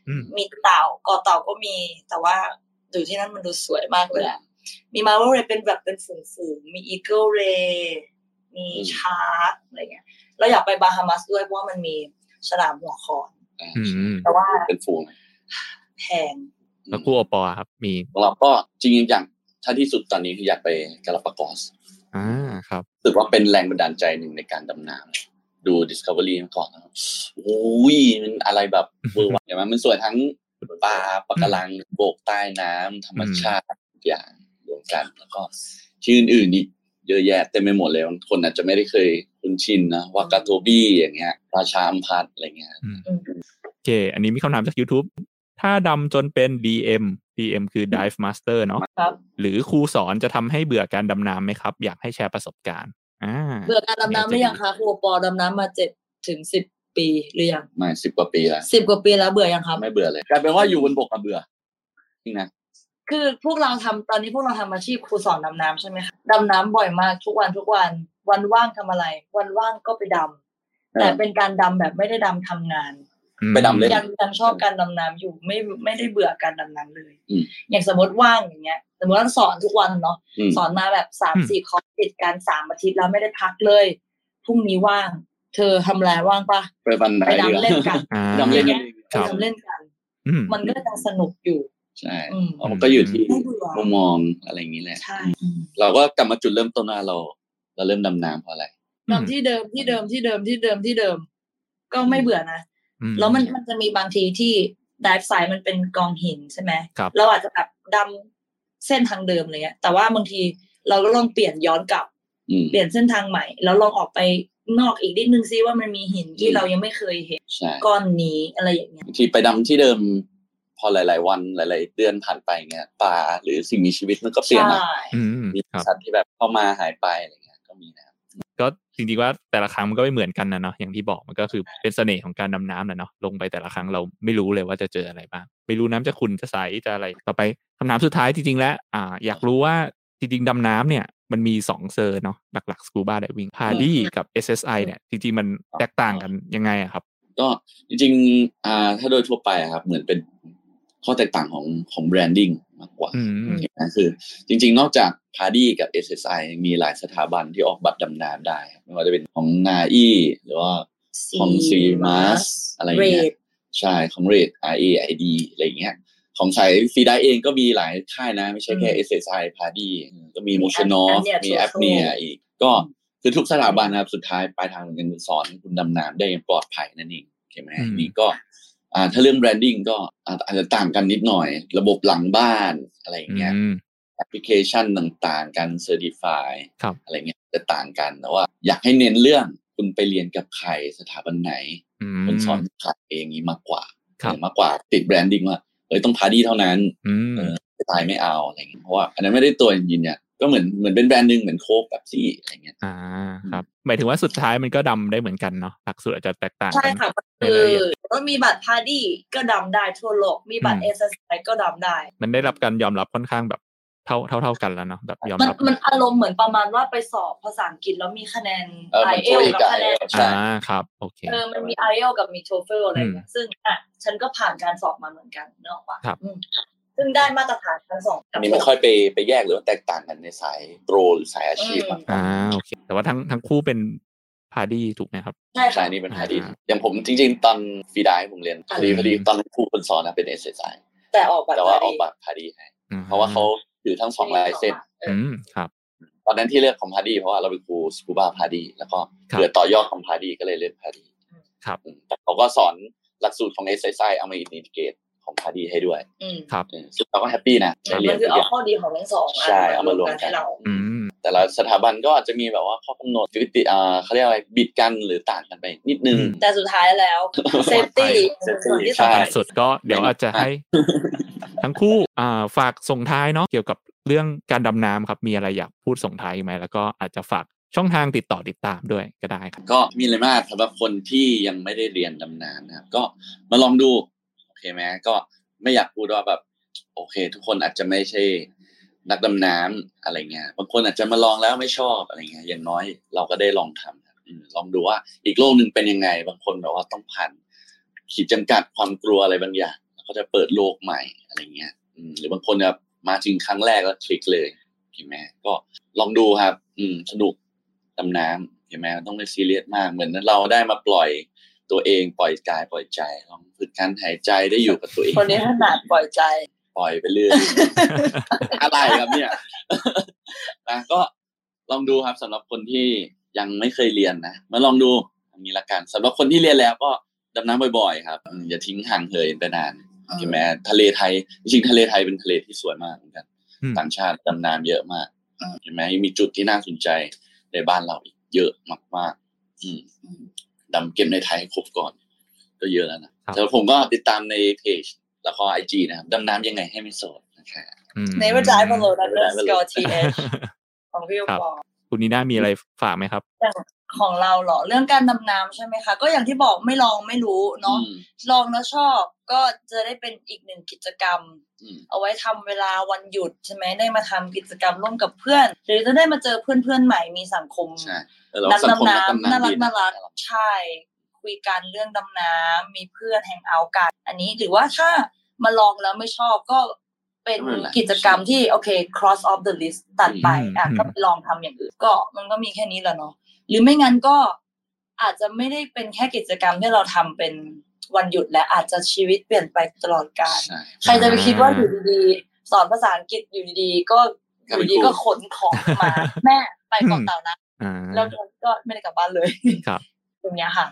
อืมมีเต่าเกาะเต่าก็มี แต่ว่าอยู่ที่นั่นมันดูสวยมากเลยอะมี Marble Ray เป็นแบบเป็นฝูงๆมี Eagle Ray มีอืมชาร์กอะไรเงี้ยเราอยากไปบาฮามัสด้วยเพราะว่ามันมีฉลามหัวคอนอ่าอืมแต่ว่าเป็นฟูงแพงแล้วคู่โอปอล์ครับ มีของเราก็จริงๆอย่างถ้าที่สุดตอนนี้คืออยากไปกาลาปากอสอ่าครับรู้สึกว่าเป็นแรงบันดาลใจหนึ่งในการดำน้ำดู Discovery มาก่อนนะครับโอ้ยมันอะไรแบบเวอร์วังอย่างมันมันสวยทั้งปลาปะการังโบกใต้น้ำธรรมชาติทุกอย่างรวมกันแล้วก็ที่อื่นๆอีก เยอะแยะเต็มไปหมดเลยบางคนอาจจะไม่ได้เคยคุ้นชินนะวากาโตบี้อย่างเงี้ยราชาอัมพัดอะไรเงี้ยอืมโอเค อันนี้มีคำถามจาก YouTube ถ้าดำจนเป็น DM DM คือ Dive Master เนาะครับหรือครูสอนจะทำให้เบื่อการดำน้ำไหมครับ อยากให้แชร์ประสบการณ์อ่าเบื่อการดำน้ำหรือยังคะครูปอดำน้ำมาเจ็ดถึงสิบปีหรือยังมาสิบกว่าปีแล้วสิบกว่าปีแล้วเบื่อยังครับไม่เบื่อเลยกลายเป็นว่าอยู่บนบกกับเบื่อจริงนะ คือพวกเราทำตอนนี้พวกเราทำอาชีพครูสอนดำน้ำใช่ไหมคะดำน้ำบ่อยมากทุกวันทุกวัน วันว่างทำอะไร วันว่างก็ไปดำแต่เป็นการดำแบบไม่ได้ดำทำงานอืมไปดำเล่นยังยังชอบการดำน้ำอยู่ไม่ไม่ได้เบื่อการดำน้ำเลยอืมอย่างสมมติว่างอย่างเงี้ย สมมติว่าสอนทุกวันเนาะอืมสอนมาแบบสามสี่คอร์สติดกันสามอาทิตย์แล้วไม่ได้พักเลยพรุ่งนี้ว่าง เธอทำอะไรว่างปะไปบันไดไปดีกดำว่าเล่นกันอ่าดำเล่นกันไปดำเล่นกันอืมมันก็จะสนุกอยู่ ใช่อืมเพราะมันก็อยู่ที่ไม่เบื่อมุมมองอะไรอย่างนี้แหละใช่อืมเราก็กลับมาจุดเริ่มต้นว่าเรา เราเริ่มดำน้ำเพราะอะไรดำที่เดิมที่เดิมที่เดิมที่เดิมที่เดิม ก็ไม่เบื่อนะอืแล้วมันมันจะมีบางทีที่ดิฟไซด์มันเป็นกองหินใช่ไหมครับเราอาจจะแบบดำเส้นทางเดิมอะไรเงี้ยแต่ว่าบางทีเราก็ลองเปลี่ยนย้อนกลับอืมเปลี่ยนเส้นทางใหม่ แล้วลองออกไปนอกอีกนิดนึงซิว่ามันมีหินที่อืมเรายังไม่เคยเห็นใช่ก้อนนี้อะไรอย่างเงี้ยบางทีไปดำที่เดิม พอหลาย ๆ วันหลาย ๆ เดือนผ่านไปเงี้ยปลาหรือสิ่งมีชีวิตมันก็เปลี่ยนใช่นะอืมมีครับสัตว์ที่แบบเข้ามาหายไปอะไรเงี้ยก็มีนะครับก็จริงๆว่าแต่ละครั้งมันก็ไม่เหมือนกันนะเนาะอย่างที่บอกมันก็คือเป็นเสน่ห์ของการดำน้ำนะเนาะลงไปแต่ละครั้งเราไม่รู้เลยว่าจะเจออะไรบ้างไม่รู้น้ำจะขุ่นจะใสจะอะไรต่อไปคำถามสุดท้ายจริงๆแล้วอ่าอยากรู้ว่าจริงๆดำน้ำเนี่ยมันมีสอง cert เนาะหลักๆ scuba diving PADI กับ SSI เนี่ยจริงๆมันแตกต่างกันยังไงอะครับ ก็จริงๆอ่าถ้าโดยทั่วไปอะครับเหมือนเป็น ข้อแตกต่างของของ branding มากกว่าอืมนะคือ จริง ๆ นอกจาก PADI กับ SSI มีหลายสถาบันที่ออกบัตรดำน้ำได้ครับไม่ว่าจะเป็นของ NAUI หรือว่าของ CMAS อะไรอย่างเงี้ย RAID ใช่ของ RAID R A I D อะไรอย่างเงี้ยของสาย freedive เองก็มีหลายค่ายนะ ไม่ใช่แค่อืม SSI PADI ก็มีมี Molchanovs Apnea มี Total Apnea อีก ก็คือทุกสถาบันนะครับ สุดท้ายปลายทางมันคือสอนให้คุณดำน้ำได้อย่างปลอดภัยนั่นเองโอเคไหมอืมนี่ก็อ่า ถ้าเรื่อง branding ก็อาจอาจจะต่างกันนิดหน่อย ระบบหลังบ้านอะไรอย่างเงี้ยอืมแอปพลิเคชันต่างๆ การ certify ครับอะไรเงี้ยจะต่างกันแต่ว่า อยากให้เน้นเรื่องคุณไปเรียนกับใครสถาบันไหนอืมคนสอนใครเองนี้มากกว่าครับเออมากกว่าติด branding ว่าเอ้ยต้อง PADI เท่านั้นอืม SSI ไม่เอาอะไรเงี้ยเพราะว่าอันนั้นไม่ได้ตัวยืนเนี่ย ก็เหมือนเหมือนเป็นแบรนด์หนึ่งเหมือนโค้กเป๊ปซี่อะไรเงี้ยอ่าครับ หมายถึงว่าสุดท้ายมันก็ดำได้เหมือนกันเนาะหลักสูตรอาจจะแตกต่างใช่กันค่ะในคืรายอละเอียดก็มีบัตรพาดี้ก็ดำได้ทั่วโลก มีบัตรอืเอมสไอก็ดำได้ มันได้รับการยอมรับค่อนข้างแบบเท่าเท่าเท่ากันแล้วเนาะแบบยอมมันรับมันอารมณ์เหมือนประมาณว่าไปสอบภาษาอังกฤษแล้วมีคะแนนเออไอมันเอช่วลยกับกับคะแนนใช่อ่าครับโอเคเออมันมีไอเอลกับมีโทเฟลอะไรเงี้ยซึ่งอะฉันก็ผ่านการสอบมาเหมือนกันเนกอะปะครับอืม ซึ่งได้มาตรฐานทั้งสองอันนี้ไม่ค่อยไปไปแยกหรือว่าแตกต่างกันในสายโปรหรือสายอาชีพมากกว่าอ่าโอเคแต่ว่าทั้งทั้งคู่เป็น PADIถูกไหมครับใช่สายนี้เป็น PADI อ่าอย่างผมจริง ๆ ตอน freedive ผมเรียนพอดีอืมพอดีตอนครูคนสอนนะเป็น SSI แต่ออกบัตรแต่ว่าออกบัตร PADI ให้อืมเพราะว่าเขาถือทั้งสองลายเส้นเอออืมครับตอนนั้นที่เลือกของ PADI เพราะว่าเราเป็นครู scuba PADI แล้วก็ครับเผื่อต่อยอดของ PADI ก็เลยเลือก PADI ครับแต่เขาก็สอนหลักสูตรของ SSI เอามา integrate ของ PADI ให้ด้วยอืมครับเออซึ่งเราก็แฮปปี้นะได้เรียน มันคือทุกเอาอย่างข้อดีของทั้งสองอันใช่เอามารวมกันให้เราอืมแต่ละสถาบันก็อาจจะมีแบบว่าข้อกำหนดยุติอ่าเขาเรียกอะไรบิดกันหรือต่างกันไปนิดนึงอืมแต่สุดท้ายแล้วเซฟตี้ safety ส่วนที่ใช่สำคัญสุดก็เดี๋ยวอาจจะให้ ทั้งคู่อ่าฝากส่งท้ายเนาะเกี่ยวกับเรื่องการดำน้ำครับมีอะไรอยากพูดส่งท้ายไหมแล้วก็อาจจะฝากช่องทางติดต่อติดตามด้วยก็ได้ครับ ก็มีอะไรมากสำหรับคนที่ยังไม่ได้เรียนดำน้ำนะครับ ก็มาลองดูโอ เคไหมก็ไม่อยากพูดว่าแบบ โอเค ทุกคนอาจจะไม่ใช่นักดำน้ำอะไรเงี้ยบางคนอาจจะมาลองแล้วไม่ชอบอะไรเงี้ยอย่างน้อยเราก็ได้ลองทำลองดูว่าอีกโลกหนึ่งเป็นยังไง บางคนแบบว่าต้องผ่านขีดจำกัดความกลัวอะไรบางอย่างแล้วก็จะเปิดโลกใหม่อะไรเงี้ยหรือบางคนแบบมาถึงครั้งแรกแล้วคลิกเลยเห็นไหมก็ลองดูครับ อืมสนุกดำน้ำเห็นไหมต้องไม่ซีเรียสมากเหมือนเราได้มาปล่อย ตัวเองปล่อยกายปล่อยใจลองฝึกการหายใจได้อยู่กับตัวเองคนนี้ขนาดปล่อยใจ ปล่อยไปเรื่อยอะไรครับเนี่ยนะก็ลองดูครับสำหรับคนที่ยังไม่เคยเรียนนะมาลองดูอย่างนี้ละกันสำหรับคนที่เรียนแล้วก็ดำน้ำบ่อยๆ ครับอืมอย่าทิ้งห่างเหินไปนานอืมเห็นไหมทะเลไทยจริงๆทะเลไทยเป็นทะเลที่สวยมากเหมือนกันอืมต่างชาติดำน้ำเยอะมากอืมเห็นไหมมีจุดที่น่าสนใจในบ้านเราอีกเยอะมากๆ อืมอืมดำเก็บในไทยให้ครบก่อน ก็เยอะแล้วนะครับแต่ผมก็ติดตามในเพจแล้วก็ไอจีนะครับดำน้ำยังไงให้ไม่โสดนะครับอืม Never dive alone Never dive underscore th ของพี่ครับปอคุณนีน่ามีอะไรฝากไหมครับอย่าง ขของเราเหรอเรื่องการดำน้ำใช่ไหมคะ ก็อย่างที่บอกไม่ลองไม่รู้เนาะอืมลองแล้วชอบก็จะได้เป็นอีกหนึ่งกิจกรรมอืมเอาไว้ทำเวลาวันหยุดใช่ไหมได้มาทำกิจกรรมร่วมกับเพื่อน หรือจะได้มาเจอเพื่อนเพื่อนๆใหม่มีสังคมใช่แล้วเรานักสังคมดำนักน้ำดำน่าน้ำรัดีกน่ารักนะใช่คุยกันเรื่องดำน้ำมีเพื่อนแฮงเอาท์กันอันนี้หรือว่าถ้ามาลองแล้วไม่ชอบก็เป็นกิจกรรมที่โอเค cross off the list ตัดไปอะก็ไปลองทำอย่างอื่นก็มันก็มีแค่นี้แหละเนาะ หรือไม่งั้นก็อาจจะไม่ได้เป็นแค่กิจกรรมที่เราทำเป็นวันหยุดและอาจจะชีวิตเปลี่ยนไปตลอดกาลใช่ใครจะไปคิดว่าอยู่ดีๆสอนภาษาอังกฤษอยู่ดีๆก็อก็เป็นยู่ดีครูก็ขนของมาแม่ไปเกาะเต่านะอ่าแล้วก็ไม่ได้กลับบ้านเลยครับตรงเนี้ยค่ะ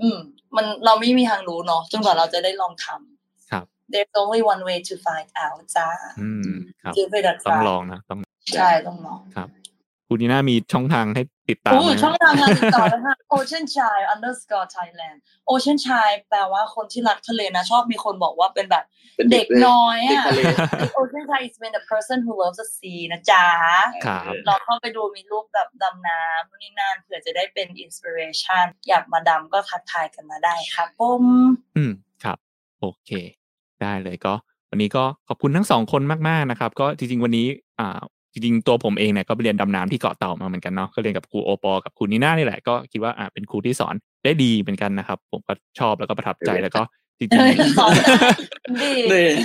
อืม มันเราไม่มีทางรู้เนาะจนกว่าเราจะได้ลองทำครับ There's only one way to find out จ้าอืมครับคือไปดัดต้องลองนะต้องใช่ต้องลองคุ ณนีน่ามีช่องทางให้ติดตามโอ้ไหมช่องทางการติดต่อนะคะ Ocean Chai underscore Thailand Ocean Chai แปลว่าคนที่รักทะเลนะ ชอบมีคนบอกว่าเป็นแบบเป็นเด็กน้อยเด็กอะทะเล Ocean Chai is been a person who loves the sea นะจ๊ะครับลองเข้าไปดูมีรูปแบบดำน้ำนู่นนี่นั่นเผื่อจะได้เป็นอินสปิเรชันอยากมาดำก็ทักทายกันมาได้ครับผมอืมครับ โอเค ได้เลยก็ วันนี้ก็ขอบคุณทั้งสองคนมาก ๆ นะครับ ก็จริง ๆ วันนี้อ่า จริงๆตัวผมเองเนี่ยก็ไปเรียนดำน้ำที่เกาะเต่ามาเหมือนกันเนาะก็เรียนกับครูโอปอกับครูนีน่านี่แหละก็คิดว่าอ่าเป็นครูที่สอนได้ดีเหมือนกันนะครับ ผมก็ชอบแล้วก็ประทับใจแล้วก็จริงเออสอนได้ดี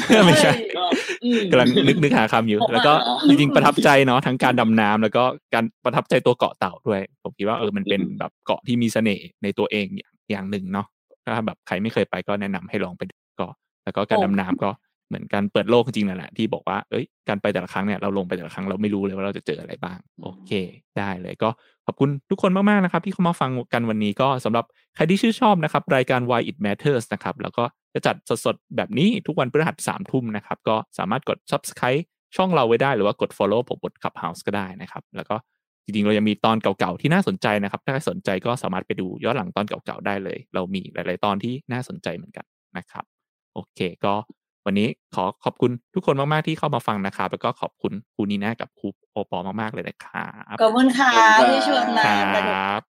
นี่ๆไม่ใช่ก็อืมกำลังนึกนึกหาคำอยู่ผมว่าแล้วก็จริงๆประทับใจเนาะทั้งการดำน้ำแล้วก็การประทับใจตัวเกาะเต่าด้วย ผมคิดว่าเออมันเป็นแบบเกาะที่มีเสน่ห์ในตัวเองอย่างอย่างหนึ่งเนาะถ้าแบบใครไม่เคยไปก็แนะนำให้ลองไปดูก็แล้วก็การดำน้ำก็เห มือนการเปิดโลกจริงๆนั่นแหละที่บอกว่าเอ้ยการไปแต่ละครั้งเนี่ยเราลงไปแต่ละครั้งเราไม่รู้เลยว่าเราจะเจออะไรบ้าง โอเค ได้เลยก็ขอบคุณทุกคนมากๆนะครับ ที่เข้ามาฟังกันวันนี้ก็สำหรับใครที่ชื่นชอบนะครับ รายการ Why It Matters นะครับแล้วก็จะจัดสดๆ แบบนี้ทุกวันพฤหัสสามทุ่มนะครับก็สามารถกด subscribe ช่องเราไว้ได้หรือว่ากด follow ผมบน Clubhouse ก็ได้นะครับ แล้วก็จริงๆ เรายังมีตอนเก่าๆ ที่น่าสนใจนะครับ ถ้าใครสนใจก็สามารถไปดูย้อนหลังตอนเก่าๆ ได้เลย เรามีหลายๆ ตอนที่น่าสนใจเหมือนกันนะครับ โอเค ก็ วันนี้ขอขอบคุณทุกคนมาก ๆ ที่เข้ามาฟังนะครับ แล้วก็ขอบคุณครูนีน่ากับครูโอปอมาก ๆ เลยนะครับขอบคุณค่ะที่ชวนมาคสนุกรับ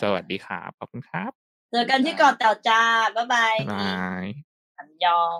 สวัสดีครับขอบคุณครับ เจอกันที่เกาะเต่าจ้าบ๊ายบายบ๊ายบายอันยอง